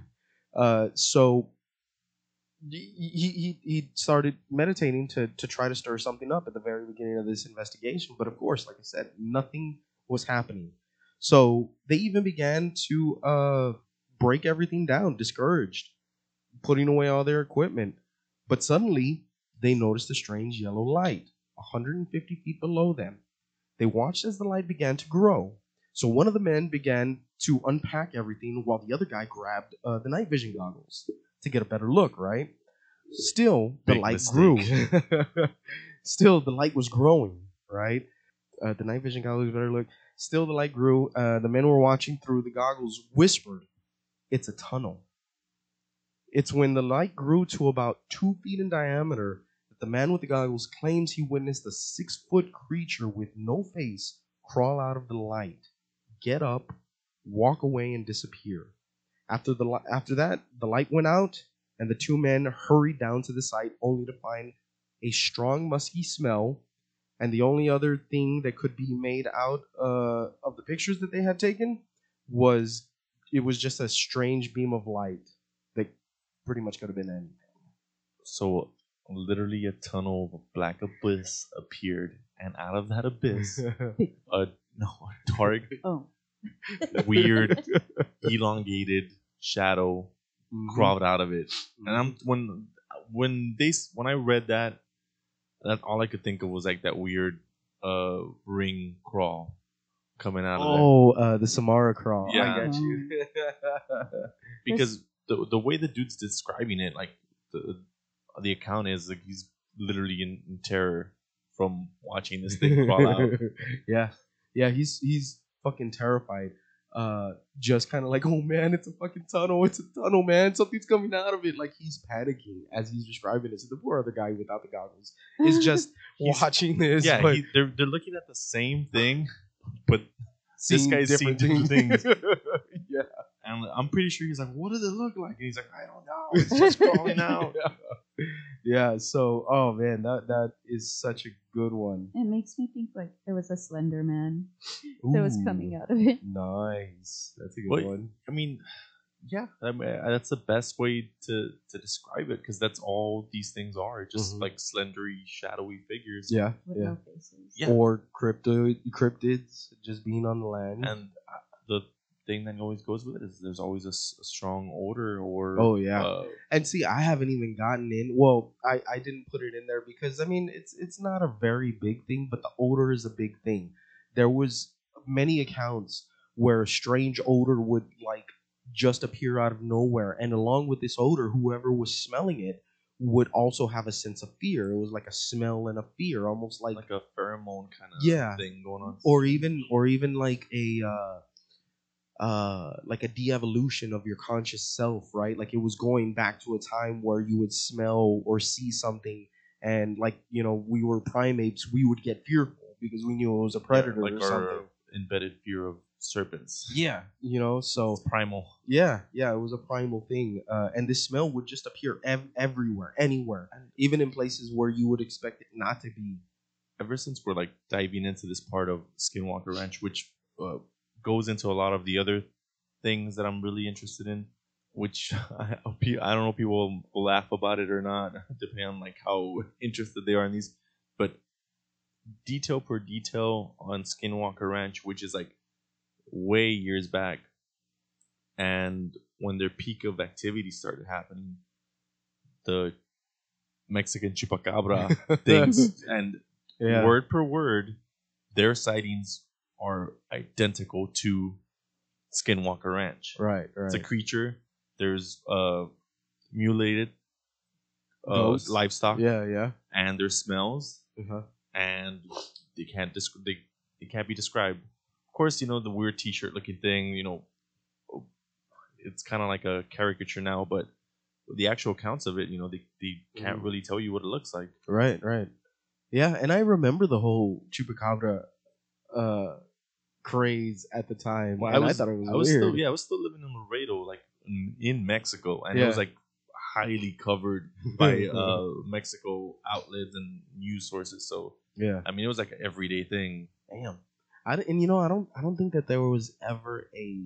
Uh, so he, he he he started meditating to to try to stir something up at the very beginning of this investigation, but of course, like I said, nothing was happening. So they even began to uh, break everything down, discouraged, putting away all their equipment. But suddenly they noticed a strange yellow light 150 feet below them. They watched as the light began to grow. So one of the men began to unpack everything while the other guy grabbed uh, the night vision goggles to get a better look, right? Still, the Big light mistake. grew. Still, the light was growing, right? Uh, the night vision goggles better look. Still, the light grew. Uh, the men were watching through the goggles, whispered, It's a tunnel. It's when the light grew to about two feet in diameter that the man with the goggles claims he witnessed a six foot creature with no face crawl out of the light, get up, walk away, and disappear. After, the, after that, the light went out, and the two men hurried down to the site only to find a strong, musky smell. And the only other thing that could be made out uh, of the pictures that they had taken was it was just a strange beam of light that pretty much could have been anything. So literally a tunnel of black abyss appeared, and out of that abyss, a no a dark, Oh, weird, elongated shadow Mhm. crawled out of it. And I'm when when they when I read that, that all I could think of was like that weird uh ring crawl coming out of there. Oh, uh, the Samara crawl. Yeah. I got you. because the the way the dude's describing it, like the the account is like he's literally in, in terror from watching this thing crawl out. yeah, yeah. He's he's fucking terrified. Uh, just kind of like, oh man, it's a fucking tunnel. It's a tunnel, man. Something's coming out of it. Like he's panicking as he's describing it. So the poor other guy without the goggles is just watching this. yeah, but he, they're they're looking at the same thing, but this seeing guy's seeing different things. yeah. and I'm pretty sure he's like, "What does it look like?" And he's like, "I don't know. It's just crawling out." yeah. Yeah, So, oh man, that that is such a good one. it makes me think like there was a Slender Man that was coming out of it. Nice. That's a good Wait. one. I mean, yeah, I mean, that's the best way to to describe it because that's all these things are, just Mhm. like slendery, shadowy figures. Yeah. With yeah. no faces. Yeah. Or crypto cryptids just being on the land. And uh, the thing that always goes with it is there's always a, s- a strong odor or Oh, yeah. uh, And see, I haven't even gotten in. Well, I, I didn't put it in there because I mean it's it's not a very big thing, but the odor is a big thing. There was many accounts where a strange odor would like just appear out of nowhere, and along with this odor, whoever was smelling it would also have a sense of fear. It was like a smell and a fear, almost like, like a pheromone kind of Yeah. thing going on. or even or even like a uh uh like a de-evolution of your conscious self right like it was going back to a time where you would smell or see something and like you know we were primates we would get fearful because we knew it was a predator like or our something embedded fear of serpents. yeah you know so It's primal. yeah yeah it was a primal thing uh, and this smell would just appear ev- everywhere anywhere even in places where you would expect it not to be ever since we're like diving into this part of Skinwalker Ranch, which uh, goes into a lot of the other things that I'm really interested in, which I, I don't know if people will laugh about it or not, depending on like how interested they are in these. But detail per detail on Skinwalker Ranch, which is like way years back, and when their peak of activity started happening, the Mexican chupacabra things and yeah word per word, their sightings are identical to Skinwalker Ranch. right right It's a creature. There's uh, mutilated uh, livestock, yeah yeah and there's smells, uh-huh. and they can't desc- they, they can't be described. Of course, you know the weird T-shirt looking thing. You know, it's kind of like a caricature now, but the actual accounts of it, you know, they, they can't Mhm. really tell you what it looks like. Right, right. Yeah, and I remember the whole chupacabra uh craze at the time. Well, I was, thought it was, I was weird. still, yeah, I was still living in Laredo, like in, in Mexico, and it was like highly covered by uh, Mexico outlets and news sources. So yeah. I mean, it was like an everyday thing. Damn. I and you know I don't I don't think that there was ever a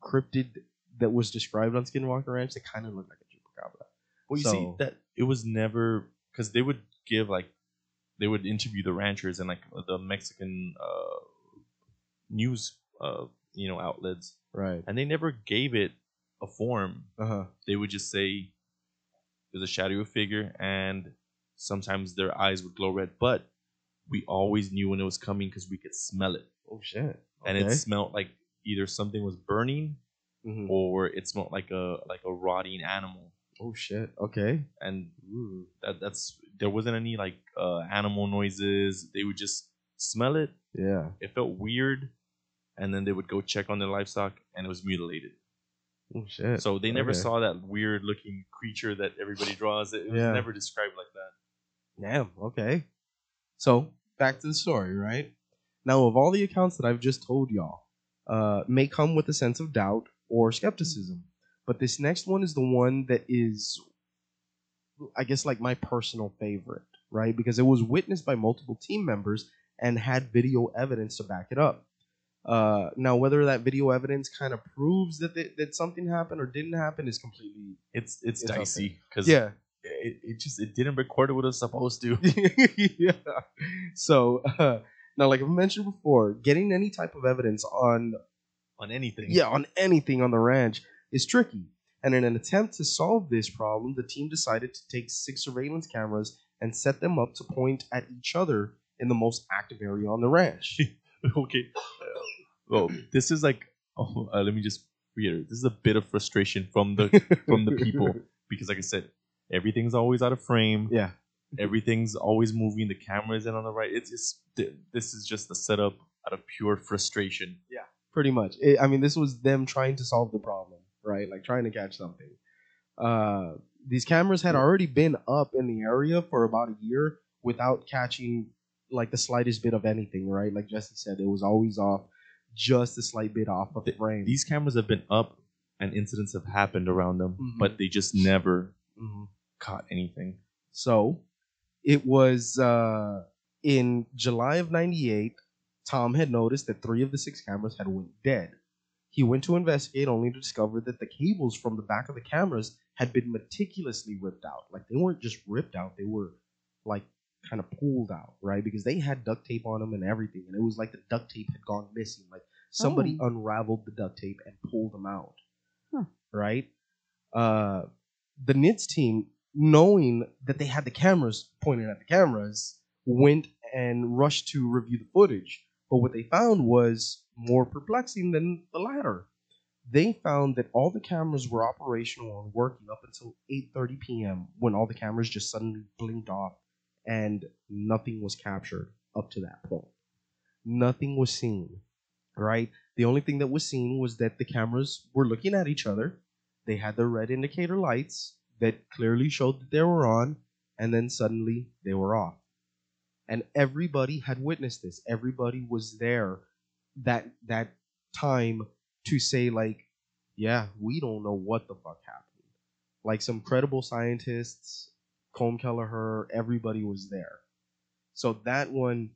cryptid that was described on Skinwalker Ranch that kind of looked like a chupacabra. Well, you So- see that it was never because they would give like they would interview the ranchers and like the Mexican uh, news, uh, you know, outlets, Right. and they never gave it a form. Uh huh. They would just say there's a shadowy figure and sometimes their eyes would glow red, but we always knew when it was coming because we could smell it, Oh shit. and it smelled like either something was burning Mhm. or it smelled like a like a rotting animal, Oh shit. Okay. and Ooh. that that's there wasn't any like uh, animal noises. They would just smell it. Yeah. It felt weird, and then they would go check on their livestock, and it was mutilated. Oh shit. So they never Okay. saw that weird looking creature that everybody draws. It, it was never described like that. Damn. Okay. So back to the story, right? Now, of all the accounts that I've just told y'all, uh, may come with a sense of doubt or skepticism, but this next one is the one that is, I guess, like my personal favorite, right? Because it was witnessed by multiple team members and had video evidence to back it up. Uh, now, whether that video evidence kind of proves that th- that something happened or didn't happen is completely It's it's, It's dicey because yeah. it, it just it didn't record what it was supposed to. yeah. So uh, now, like I mentioned before, getting any type of evidence on on anything. yeah on anything on the ranch is tricky. And in an attempt to solve this problem, the team decided to take six surveillance cameras and set them up to point at each other in the most active area on the ranch. okay. Well, this is like oh, uh, let me just reiterate. This is a bit of frustration from the from the people because, like I said, everything's always out of frame. yeah. Everything's always moving. The camera's in on the right. It's just th- this is just a setup out of pure frustration. Yeah, pretty much. It, I mean, this was them trying to solve the problem, right? Like trying to catch something. Uh, these cameras had already been up in the area for about a year without catching like the slightest bit of anything, right? Like Jesse said, it was always off, just a slight bit off of the frame. These cameras have been up, and incidents have happened around them, Mhm. but they just never Mhm. caught anything. So it was uh, in July of '98. Tom had noticed that three of the six cameras had went dead. He went to investigate, only to discover that the cables from the back of the cameras had been meticulously ripped out. Like they weren't just ripped out; they were like kind of pulled out, right? Because they had duct tape on them and everything, and it was like the duct tape had gone missing. Like somebody Oh. unraveled the duct tape and pulled them out, Huh. right? Uh, the NIDS team, knowing that they had the cameras pointed at the cameras, went and rushed to review the footage. But what they found was more perplexing than the latter. They found that all the cameras were operational and working up until 8:30 p.m. when all the cameras just suddenly blinked off and nothing was captured up to that point. Nothing was seen, right? The only thing that was seen was that the cameras were looking at each other. They had their red indicator lights that clearly showed that they were on, and then suddenly they were off. And everybody had witnessed this. Everybody was there that that time to say like, yeah, we don't know what the fuck happened. Like some credible scientists, Colm Kelleher, everybody was there. So that one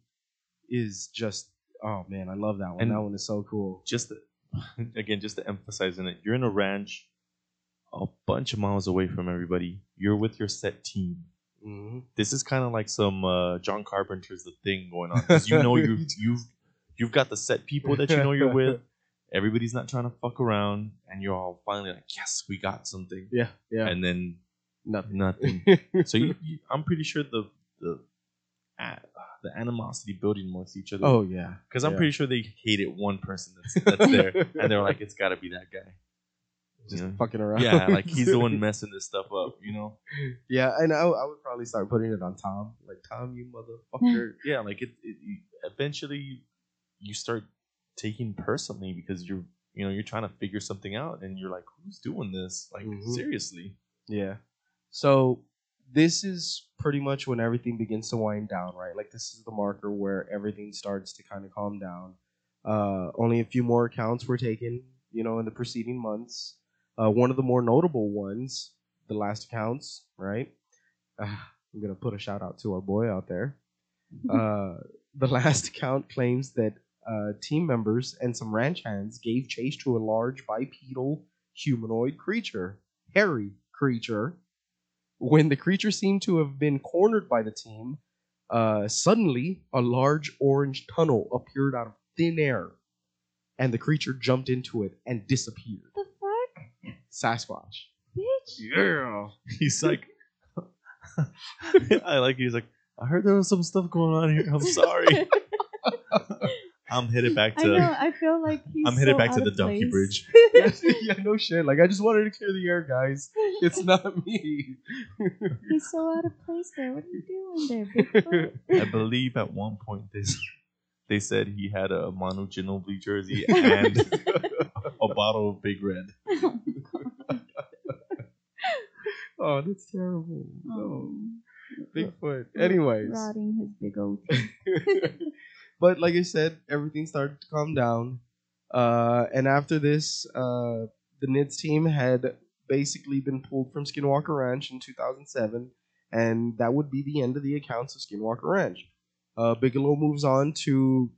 is just oh man, I love that one. And- that one is so cool. Just to, again, just to emphasize in it, you're in a ranch, a bunch of miles away from everybody. You're with your set team. hmm This is kind of like some uh, John Carpenter's The Thing going on because you know you you've you've got the set people that you know you're with. Everybody's not trying to fuck around, and you're all finally like, yes, we got something, Yeah, yeah. and then Nothing. nothing. so you, you, I'm pretty sure the the uh, the animosity building amongst each other. oh yeah. because I'm yeah. pretty sure they hated one person that's, that's there, and they're like, it's got to be that guy. just you know? fucking around. Yeah, like he's the one messing this stuff up, you know. Yeah, and I, I would probably start putting it on Tom. Like Tom, you motherfucker. Yeah, like it. it you, eventually, you start taking personally because you're you know you're trying to figure something out, and you're like, who's doing this? Like Mhm. seriously. yeah. So this is pretty much when everything begins to wind down, right? Like this is the marker where everything starts to kind of calm down. Uh, only a few more accounts were taken, you know, in the preceding months. Uh, one of the more notable ones, the last accounts, right? Uh, I'm gonna put a shout out to our boy out there. Uh, the last account claims that uh, team members and some ranch hands gave chase to a large bipedal humanoid creature, hairy creature. When the creature seemed to have been cornered by the team, uh, suddenly a large orange tunnel appeared out of thin air, and the creature jumped into it and disappeared. the fuck, Sasquatch. bitch? Yeah. He's like, I like he's like, I heard there was some stuff going on here. I'm sorry. I'm headed back to. I to. know. I feel like he's. I'm headed so back to out the of donkey place. bridge. yeah, no shit. Like I just wanted to clear the air, guys. It's not me. he's so out of place there. What are you doing there, Bigfoot? I believe at one point they s- they said he had a Manu Ginobili jersey and a bottle of Big Red. Oh, oh, that's terrible. Oh. No, Oh, Bigfoot. Anyways, rotting his big old. But like I said, everything started to calm down. Uh, and after this, uh, the NIDS team had basically been pulled from Skinwalker Ranch in 2007, and that would be the end of the accounts of Skinwalker Ranch. Uh, Bigelow moves on to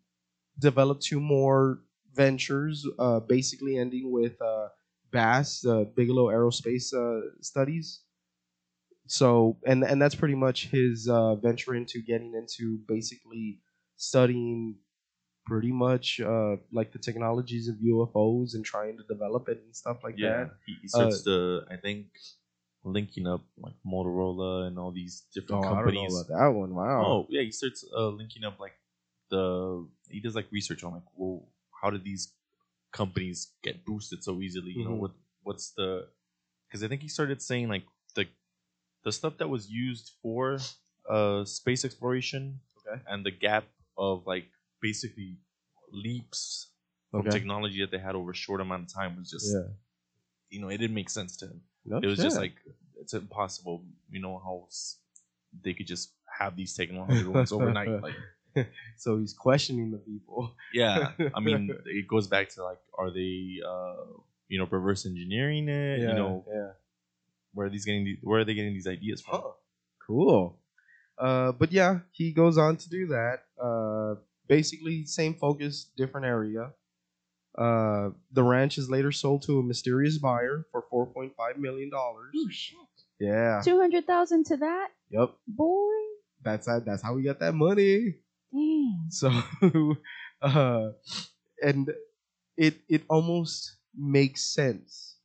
develop two more ventures, uh, basically ending with uh, Bass, uh, Bigelow Aerospace uh, Studies. So, and and that's pretty much his uh, venture into getting into basically studying pretty much uh, like the technologies of UFOs and trying to develop it and stuff like yeah, that. he, he starts to I think linking up like Motorola and all these different Oh, companies. know that one. Wow. Oh yeah, he starts uh, linking up like the he does like research on like well how did these companies get boosted so easily? You know Mhm. what what's the because I think he started saying like the the stuff that was used for uh space exploration Okay. and the gap of like basically leaps from Okay. technology that they had over a short amount of time was just Yeah. you know it didn't make sense to him. No It was just like it's impossible. You know how they could just have these technologies overnight. Like so he's questioning the people. yeah, I mean it goes back to like are they uh you know reverse engineering it? yeah. You know yeah. where are these getting these, where are they getting these ideas from? Oh, cool. Uh, but yeah, he goes on to do that. Uh, basically, same focus, different area. Uh, the ranch is later sold to a mysterious buyer for four point five million dollars. oh shit! Yeah. Two hundred thousand to that Yep. boy. That's how, that's how we got that money. Damn. So, uh, and it it almost makes sense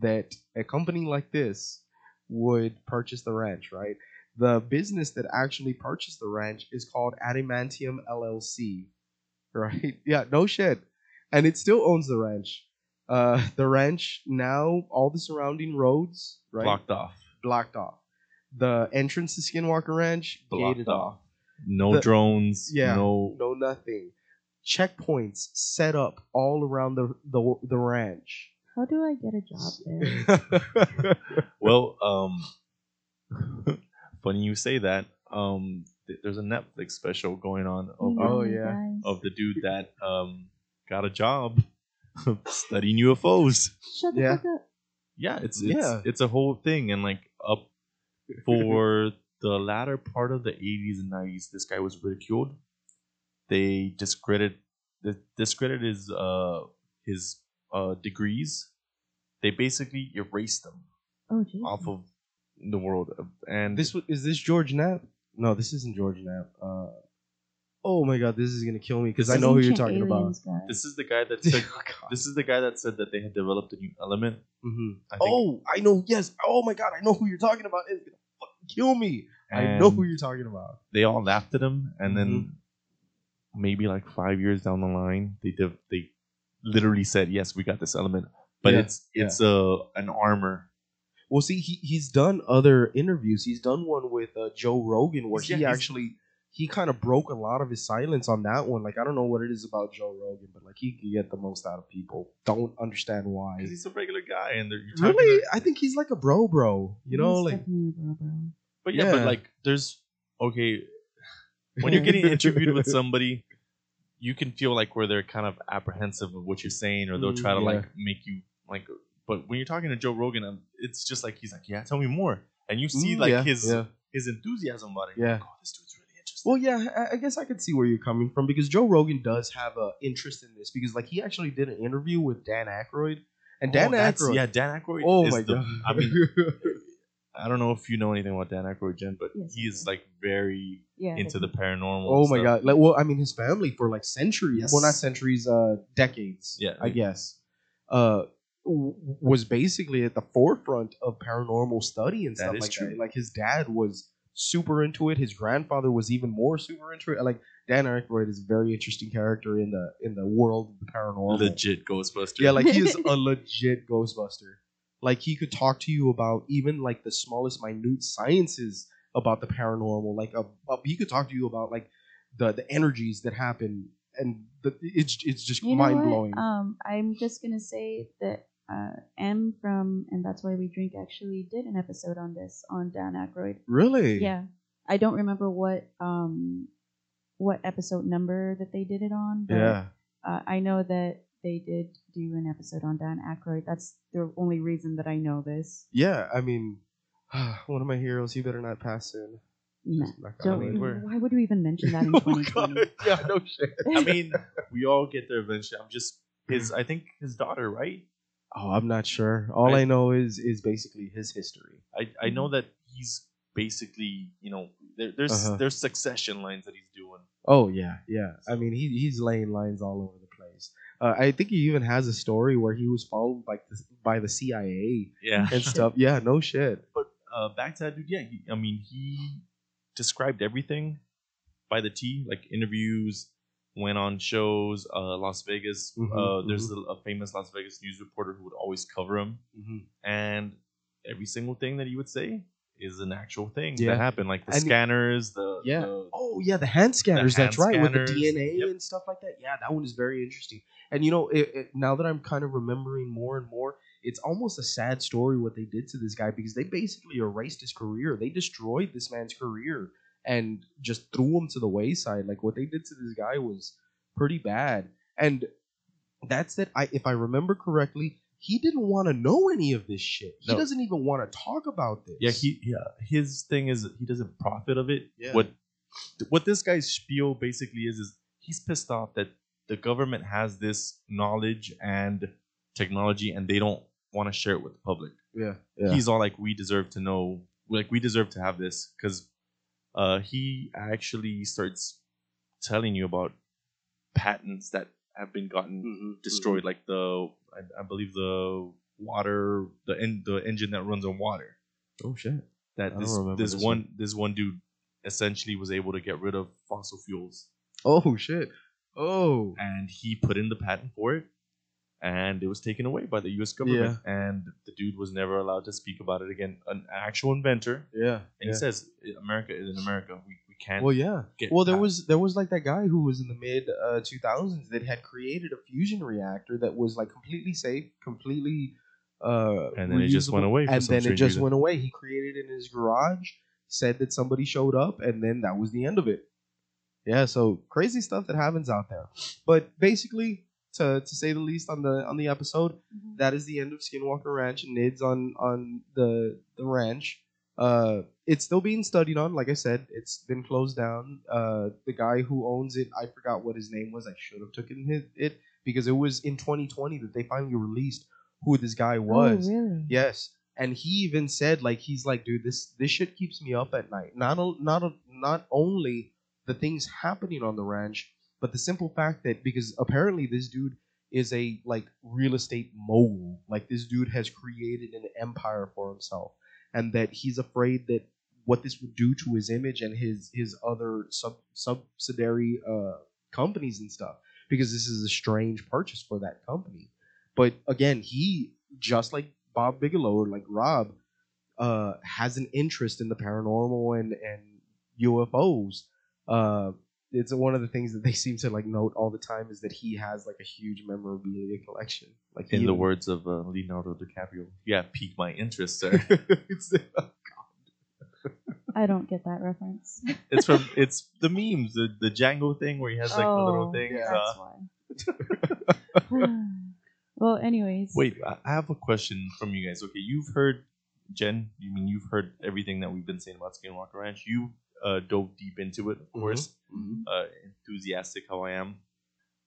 that a company like this would purchase the ranch, right? The business that actually purchased the ranch is called Adamantium LLC, right? Yeah, no shit, and it still owns the ranch. Uh, the ranch now, all the surrounding roads, right, Blocked off. blocked off. The entrance to Skinwalker Ranch Blocked gated off. off. No The- drones. Yeah, No. no nothing. Checkpoints set up all around the the, the ranch. How do I get a job there? Well, um, funny you say that. Um, th- there's a Netflix special going on of, Oh, know, yeah. guys. of the dude that um got a job studying UFOs. Shut the Yeah. fuck up. Yeah, it's it's Yeah. it's a whole thing, and like up for the latter part of the 80s and 90s, this guy was ridiculed. They discredit the discredit his uh his uh degrees. They basically erased them Oh off of the world, and this is this George Knapp? No, this isn't George Knapp. Uh, oh my god, this is gonna kill me because I know who you're talking about. aliens, guys. this is the guy that said Oh, this is the guy that said that they had developed a new element. Mhm. I think, Oh, I know. Yes. Oh my god, I know who you're talking about. It's gonna fucking kill me. I know who you're talking about. They all laughed at him, and then Mm-hmm. maybe like five years down the line, they div- they literally said, "Yes, we got this element." but Yeah, it's it's uh an armor. Well, see, he he's done other interviews. He's done one with uh, Joe Rogan where He's- yeah, he he's- actually he kind of broke a lot of his silence on that one. Like I don't know what it is about Joe Rogan, but like he can get the most out of people. Don't understand why. Because he's a regular guy, and they're, you're Really, to- I think he's like a bro, bro. You know, He's like bro, bro. but yeah, but like there's okay when you're getting interviewed with somebody, you can feel like where they're kind of apprehensive of what you're saying, or they'll Mm, try to yeah. like make you like. But when you're talking to Joe Rogan, um, it's just like he's like, "Yeah, tell me more," and you see Mm, like yeah, his yeah. his enthusiasm about it. Yeah. You're like, oh, this dude's really interesting. Well, yeah, I, I guess I could see where you're coming from because Joe Rogan does have a interest in this because like he actually did an interview with Dan Aykroyd, and Dan Oh, that's- Aykroyd. yeah, Dan Aykroyd. oh is my the- god. I mean, I don't know if you know anything about Dan Aykroyd, Jen, but Yes, I he is do. like very Yeah. into the paranormal. oh my stuff. god. Like, well, I mean, his family for like centuries. Yes. Well, not centuries, uh, decades. Yeah. I guess. Uh, w- was basically at the forefront of paranormal study and stuff is like true. that. Like his dad was super into it. His grandfather was even more super into it. Like Dan Aykroyd is a very interesting character in the in the world of the paranormal. Legit Ghostbuster. Yeah, like he is a legit Ghostbuster. Like he could talk to you about even like the smallest minute sciences about the paranormal. Like a, a- he could talk to you about like the the energies that happen, and the, it's it's just You know mind what? blowing. Um, I'm just gonna say that uh, M from and that's why we drink actually did an episode on this on Dan Aykroyd. really? Yeah, I don't remember what um what episode number that they did it on. But, Yeah. Uh, I know that they did do an episode on Dan Aykroyd. That's the only reason that I know this. Yeah. I mean, one of my heroes. You better not pass soon. Nah, Just knock don't- on why would you even mention that in Oh, 2020? God. yeah. No shit. I mean, we all get there eventually. I'm just his. I think his daughter, right? Oh, I'm not sure. All I- I know is is basically his history. I I know that he's basically you know there, there's Uh-huh. there's succession lines that he's doing. Oh yeah, yeah. I mean, he he's laying lines all over the place. Uh, I think he even has a story where he was followed by the, by the CIA Yeah. and stuff. Yeah, no shit. But uh, back to that dude. Yeah. He, I mean, he described everything by the T. Like interviews, went on shows. Uh, Las Vegas. Mhm, uh, there's a, a famous Las Vegas news reporter who would always cover him, Mm-hmm. and every single thing that he would say is an actual thing Yeah. that happened. Like the And- scanners, the Yeah. the- Oh yeah, the hand scanners. hand that's right, with the. DNA Yep. and stuff like that. Yeah, that one is very interesting. And you know, it, it, now that I'm kind of remembering more and more, it's almost a sad story what they did to this guy because they basically erased his career. They destroyed this man's career and just threw him to the wayside. Like what they did to this guy was pretty bad. And that's it. I if I remember correctly, he didn't want to know any of this shit. He No. doesn't even want to talk about this. Yeah, he yeah. His thing is he doesn't profit of it. Yeah. What what this guy's spiel basically is is he's pissed off that the government has this knowledge and technology and they don't want to share it with the public. yeah, yeah. He's all like, we deserve to know, like we deserve to have this because uh, he actually starts telling you about patents that have been gotten Mhm, destroyed, like the I, I believe the water, the en- the engine that runs on water Oh shit. that I this this this one this one dude essentially was able to get rid of fossil fuels Oh shit. Oh. and he put in the patent for it and it was taken away by the US government and the dude was never allowed to speak about it again an actual inventor Yeah. and he says America is in America we, we can't Well, yeah. Well, there was there was like that guy who was in the mid uh, 2000s that had created a fusion reactor that was like completely safe, completely uh And then it just went away for and then it just reason. went away. He created it in his garage, said that somebody showed up, and then that was the end of it. Yeah, so crazy stuff that happens out there. But basically, to to say the least on the on the episode, Mhm. that is the end of Skinwalker Ranch and NIDS on on the the ranch. Uh, it's still being studied on. Like I said, it's been closed down. Uh, the guy who owns it, I forgot what his name was. I should have taken it because it was in 2020 that they finally released who this guy was. Oh, really? Yes, and he even said like he's like, dude, this this shit keeps me up at night. Not o- not o- not only the things happening on the ranch, but the simple fact that because apparently this dude is a like real estate mogul. Like this dude has created an empire for himself, and that he's afraid that what this would do to his image and his his other sub subsidiary uh, companies and stuff. Because this is a strange purchase for that company. But again, he just like Bob Bigelow or like Rob uh, has an interest in the paranormal and and UFOs. Uh, it's one of the things that they seem to like note all the time is that he has like a huge memorabilia collection. Like in he the even- words of uh, Leonardo DiCaprio yeah piqued my interest sir it's, I don't get that reference. it's from it's the memes the, the Django thing where he has like the little thing. things That's uh, why. well, anyways. Wait, I I have a question from you guys. Okay, you've heard Jen. You mean you've heard everything that we've been saying about Skinwalker Ranch? You uh, dove deep into it, of Mhm. course. Mhm. Uh, enthusiastic how I am.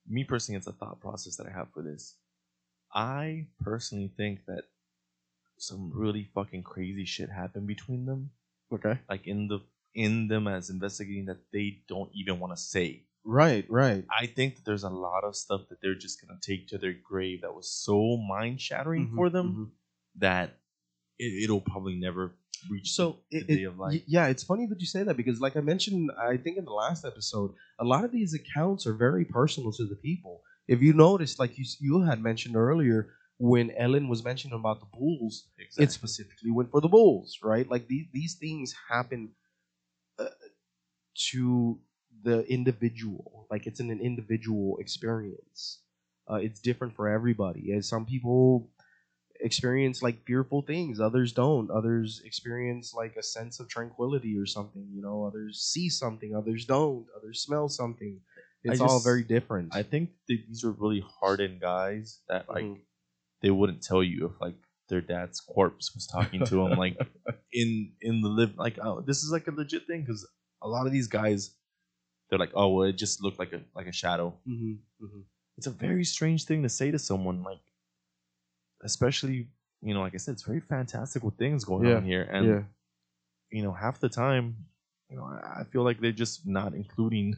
Me personally, it's a thought process that I have for this. I personally think that some really fucking crazy shit happened between them, Okay. like in the in them as investigating that they don't even want to say. Right, right. I think that there's a lot of stuff that they're just gonna take to their grave that was so mind shattering Mhm, for them mhm. that it, it'll probably never reach So the, it, the it- day of life. yeah, it's funny that you say that because, like I mentioned, I think in the last episode, a lot of these accounts are very personal to the people. If you notice, like you you had mentioned earlier, when Ellen was mentioning about the Bulls, Exactly. it specifically went for the Bulls, right? Like these these things happen uh, to the individual. Like it's an, an individual experience. Uh, it's different for everybody. As some people experience like fearful things, others don't. Others experience like a sense of tranquility or something. You know, others see something, others don't. Others smell something. It's all very different. I think these are really hardened guys that like Mhm. they wouldn't tell you if like their dad's corpse was talking to them like in in the live like oh, this is like a legit thing because a lot of these guys they're like oh well it just looked like a like a shadow Mhm, mhm. it's a very strange thing to say to someone like especially you know like i said it's very fantastical things going Yeah, on here and yeah. you know half the time you know i I feel like they're just not including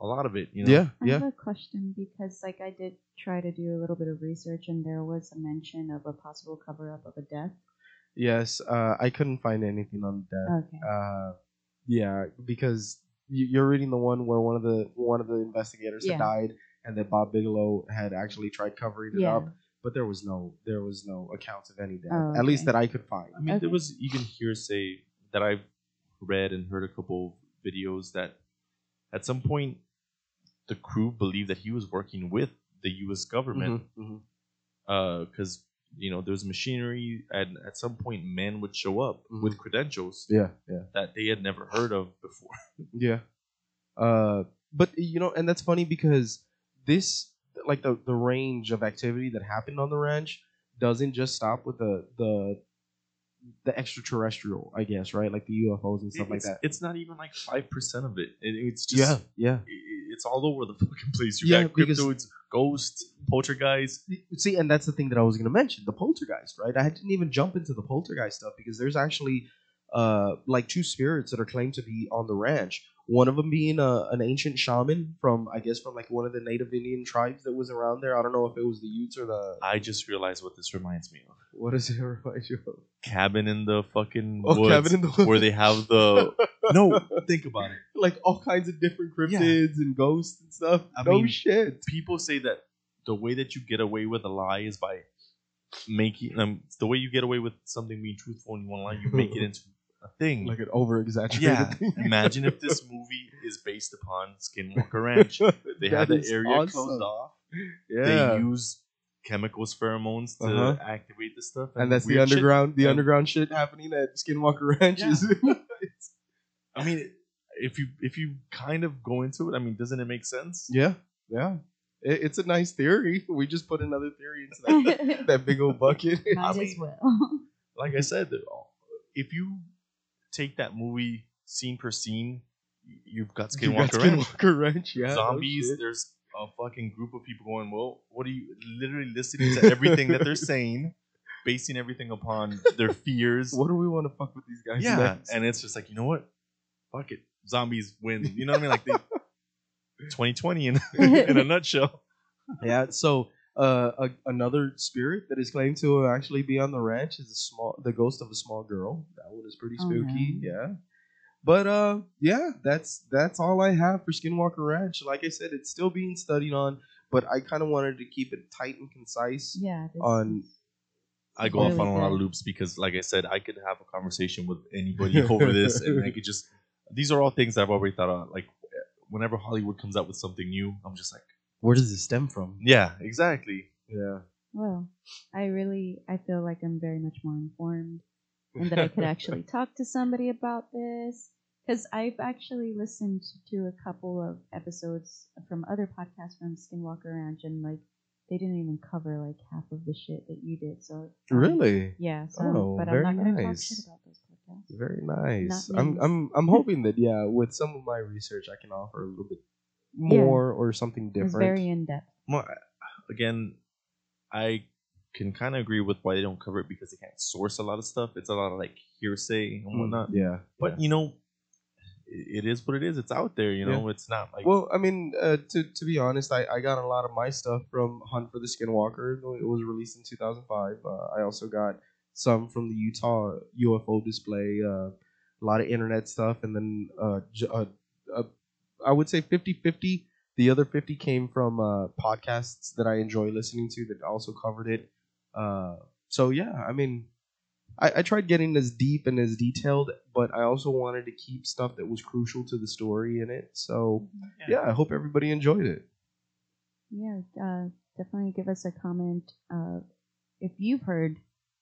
a lot of it you know Yeah, I yeah. have a question because, like, I did try to do a little bit of research, and there was a mention of a possible cover up of a death. Yes, uh, I couldn't find anything on that. Okay. Uh, yeah, because you, you're reading the one where one of the one of the investigators Yeah. had died, and that Bob Bigelow had actually tried covering it Yeah. up, but there was no there was no accounts of any death, Oh, at least that I could find. I mean, there was even hearsay that I've read and heard a couple videos that at some point the crew believed that he was working with the U.S. government Mhm, mhm. because you know there's machinery and at some point men would show up Mhm. with credentials Yeah, yeah. that they had never heard of before. Yeah. Uh, but you know, and that's funny because this, like the the range of activity that happened on the ranch, doesn't just stop with the the the extraterrestrial, I guess, right? Like the UFOs and stuff like that. it's not even like five percent of it. it. It's just Yeah, yeah. It's all over the fucking place. You Yeah, got cryptoids, ghosts, poltergeists. See, and that's the thing that I was going to mention the poltergeist, right? I didn't even jump into the poltergeist stuff because there's actually uh, like two spirits that are claimed to be on the ranch. One of them being a, an ancient shaman from, I guess, from like one of the native Indian tribes that was around there. I don't know if it was the Utes or the. I just realized what this reminds me of. What does it remind you of? Cabin in the fucking Oh, woods, Cabin in the Woods. where they have the no. Think about it. like all kinds of different Yeah. cryptids and ghosts and stuff. I no mean, shit. People say that the way that you get away with a lie is by making um, the way you get away with something being truthful in one line. You make it into a thing. Like an over exaggerated yeah. thing. Imagine if this movie is based upon Skinwalker Ranch. They have the area awesome. closed off. Yeah. They use chemicals, pheromones to Uh-huh. activate the stuff, and that's the weird shit. underground, the And- underground shit happening at Skinwalker Ranch. Yeah. is- I mean, if you if you kind of go into it, I mean, doesn't it make sense? yeah, yeah. It, it's a nice theory. We just put another theory into that, that big old bucket. as mean- well. Like I said, if you take that movie scene per scene, you've got You got Skinwalker Ranch. Ranch. Yeah, Zombies. shit. there's a fucking group of people going. Well, what are you literally listening to everything that they're saying, basing everything upon their fears. What do we want to fuck with these guys? yeah, next? and it's just like you know what, fuck it, zombies win. You know what I mean? Like they, 2020 in in a nutshell. yeah. So uh, a, another spirit that is claimed to actually be on the ranch is a small, the ghost of a small girl. That one is pretty Oh, spooky. no. Yeah. But uh, yeah, that's that's all I have for Skinwalker Ranch. Like I said, it's still being studied on, but I kind of wanted to keep it tight and concise. yeah. On- I go off Really on a lot of loops because, like I said, I could have a conversation with anybody over this, and I could just. These are all things I've already thought of. Like, whenever Hollywood comes out with something new, I'm just like, Where does it stem from? yeah, exactly. Yeah. Well, I really I feel like I'm very much more informed and that I could actually talk to somebody about this because I've actually listened to a couple of episodes from other podcasts from Skinwalker Ranch and like they didn't even cover like half of the shit that you did. So um, Really? yeah. So, Oh, but very I'm not gonna talk nice. shit about those podcasts. Very nice. I'm. I'm I'm hoping that yeah, with some of my research, I can offer a little bit Yeah. more or something It's different. very in depth. Well, I- again, I can kind of agree with why they don't cover it because they can't source a lot of stuff. It's a lot of like hearsay and Mm, whatnot. Yeah. But you know, it it is what it is. It's out there, you know. It's not like Well, I mean, uh, to to be honest, I, I got a lot of my stuff from Hunt for the Skinwalker. It was released in 2005. Uh, I also got some from the Utah UFO display. Uh, a lot of internet stuff, and then uh, j- uh, uh, I would say 50-50. The other 50 came from uh, podcasts that I enjoy listening to that also covered it. Uh, so yeah, I mean, I, I tried getting as deep and as detailed, but I also wanted to keep stuff that was crucial to the story in it. So yeah, I hope everybody enjoyed it. Yeah, uh, definitely give us a comment uh, if you've heard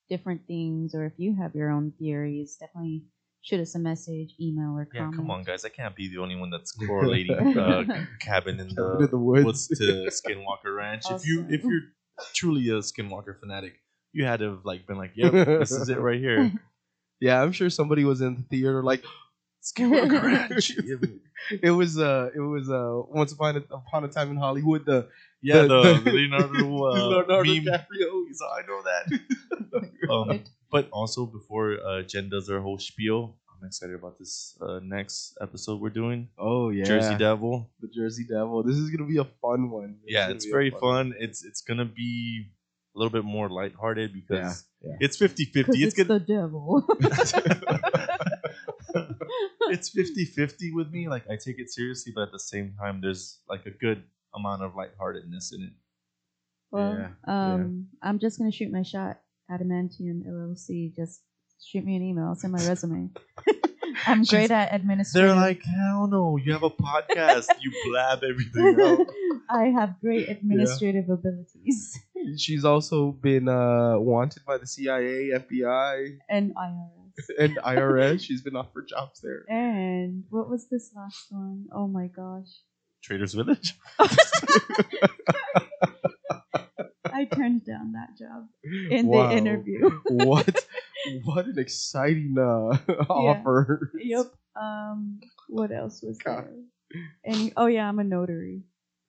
different things or if you have your own theories. Definitely shoot us a message, email, or yeah. comment. Come on, guys. I can't be the only one that's correlating uh, cabin in the, Cabin in the woods. woods to Skinwalker Ranch. If you if you're truly a Skinwalker fanatic, you had to have like been like, "Yep, this is it right here." Yeah, I'm sure somebody was in the theater like Skinwalker Ranch. it was uh it was uh once upon a, upon a time in Hollywood the Yeah, The- the, the- Leonardo, uh, Leonardo meme. DiCaprio. So I know that. um, but also before uh, Jen does her whole spiel, I'm excited about this uh, next episode we're doing. Oh yeah, Jersey Devil. the Jersey Devil. This is gonna be a fun one. Yeah, it's be a very one. fun. It's it's gonna be a little bit more lighthearted because Yeah, yeah. it's 50-50. 'Cause It's it's gonna the devil. it's 50-50 with me. Like I take it seriously, but at the same time there's like a good amount of lightheartedness in it. well, Yeah, um, I'm just gonna shoot my shot. Adamantium LLC. Just shoot me an email. Send my resume. I'm great at administrative. They're like, hell no, you have a podcast, you blab everything out. I have great administrative abilities She's also been uh wanted by the CIA, FBI, and IRS. and IRS. She's been offered jobs there. And what was this last one? Oh my gosh. Traders Village. I turned down that job in Wow. the interview. what what an exciting uh, offer. yep. Um what else was God. there? And oh yeah, I'm a notary.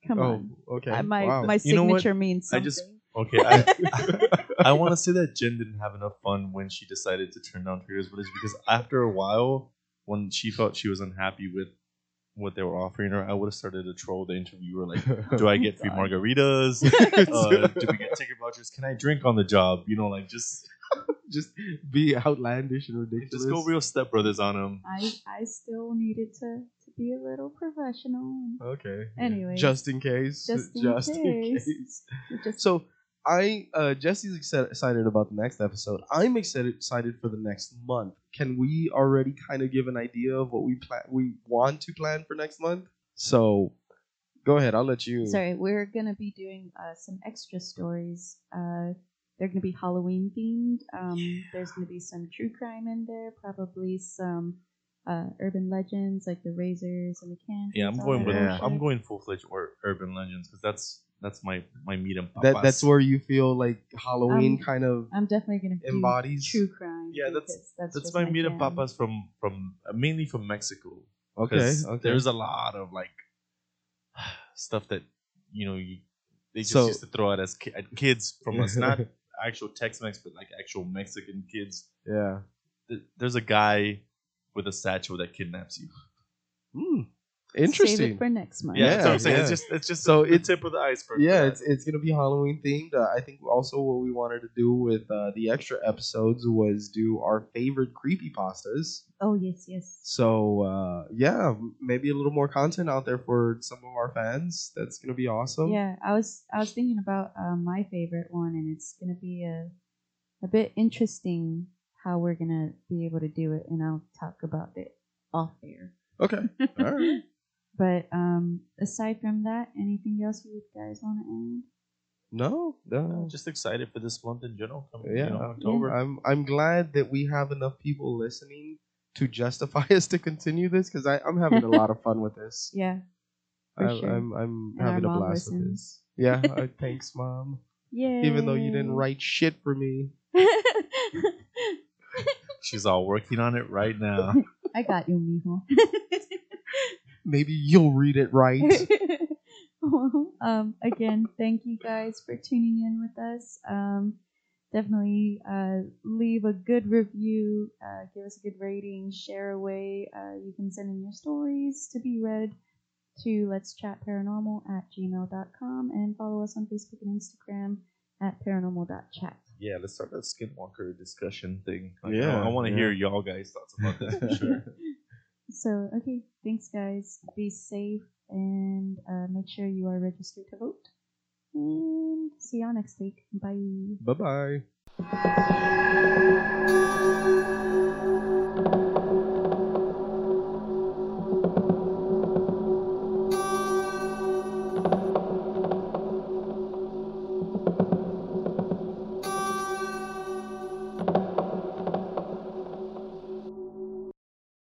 Come Oh, on. okay. Uh, my wow. my You know signature means I just- Okay, I, I want to say that Jen didn't have enough fun when she decided to turn down Traders Village because after a while, when she felt she was unhappy with what they were offering her, I would have started to troll the interviewer like, "Do I get free margaritas? Uh, do we get ticket vouchers? Can I drink on the job? You know, like just just be outlandish and ridiculous. just go real stepbrothers on them." I I still needed to to be a little professional. Okay. Anyway, just in case. Just in case. case. and Just So I uh Jesse's excited about the next episode. I'm excited excited for the next month. Can we already kind of give an idea of what we plan we want to plan for next month? So go ahead, I'll let you Sorry, we're gonna be doing uh, some extra stories. Uh, they're gonna be Halloween themed. Um, there's gonna be some true crime in there, probably some uh, urban legends like the razors and the cans. Yeah, I'm going with Yeah. I'm going full fledged or urban legends because that's that's my my meat and that that's where you feel like Halloween Um, kind of I'm definitely gonna do Embodies- true crime. Yeah, that's- that's, that's just my meat and papas from from uh, mainly from Mexico. okay, 'Cause okay. There's a lot of like stuff that you know you, they just So- used to throw out as ki- at kids from us, not actual Tex-Mex, but like actual Mexican kids. yeah. Th- There's a guy with a satchel that kidnaps you. Hmm. Save Interesting. it for next month. Yeah, that's what I'm saying. yeah. It's just it's just So so the it's- tip of the iceberg. yeah, it's it's gonna be Halloween themed. Uh, I think also what we wanted to do with uh, the extra episodes was do our favorite creepy pastas. Oh yes, yes. So uh, yeah, maybe a little more content out there for some of our fans. That's gonna be awesome. Yeah, I was I was thinking about uh, my favorite one, and it's gonna be a a bit interesting how we're gonna be able to do it, and I'll talk about it off air. Okay. All right. But um, aside from that, anything else you guys want to add? No, no. I'm just excited for this month in general. Coming, Yeah. you know, October. I'm I'm glad that we have enough people listening to justify us to continue this because I'm having a lot of fun with this. Yeah, for I'm, sure. I'm I'm And having a mom blast with this. Yeah, uh, thanks, mom. yeah. Even though you didn't write shit for me. She's all working on it right now. I got you, mijo. Maybe you'll read it right. well, um, again, thank you guys for tuning in with us. Um, definitely uh, leave a good review, uh, give us a good rating, share away. Uh, you can send in your stories to be read to let's chat paranormal at gmail.com and follow us on Facebook and Instagram at paranormal.chat. Yeah, let's start that Skinwalker discussion thing. Like, Yeah, I, want to yeah. hear y'all guys' thoughts about this for sure. So, okay, thanks, guys. Be safe and uh, make sure you are registered to vote. And see y'all next week. Bye. Bye bye.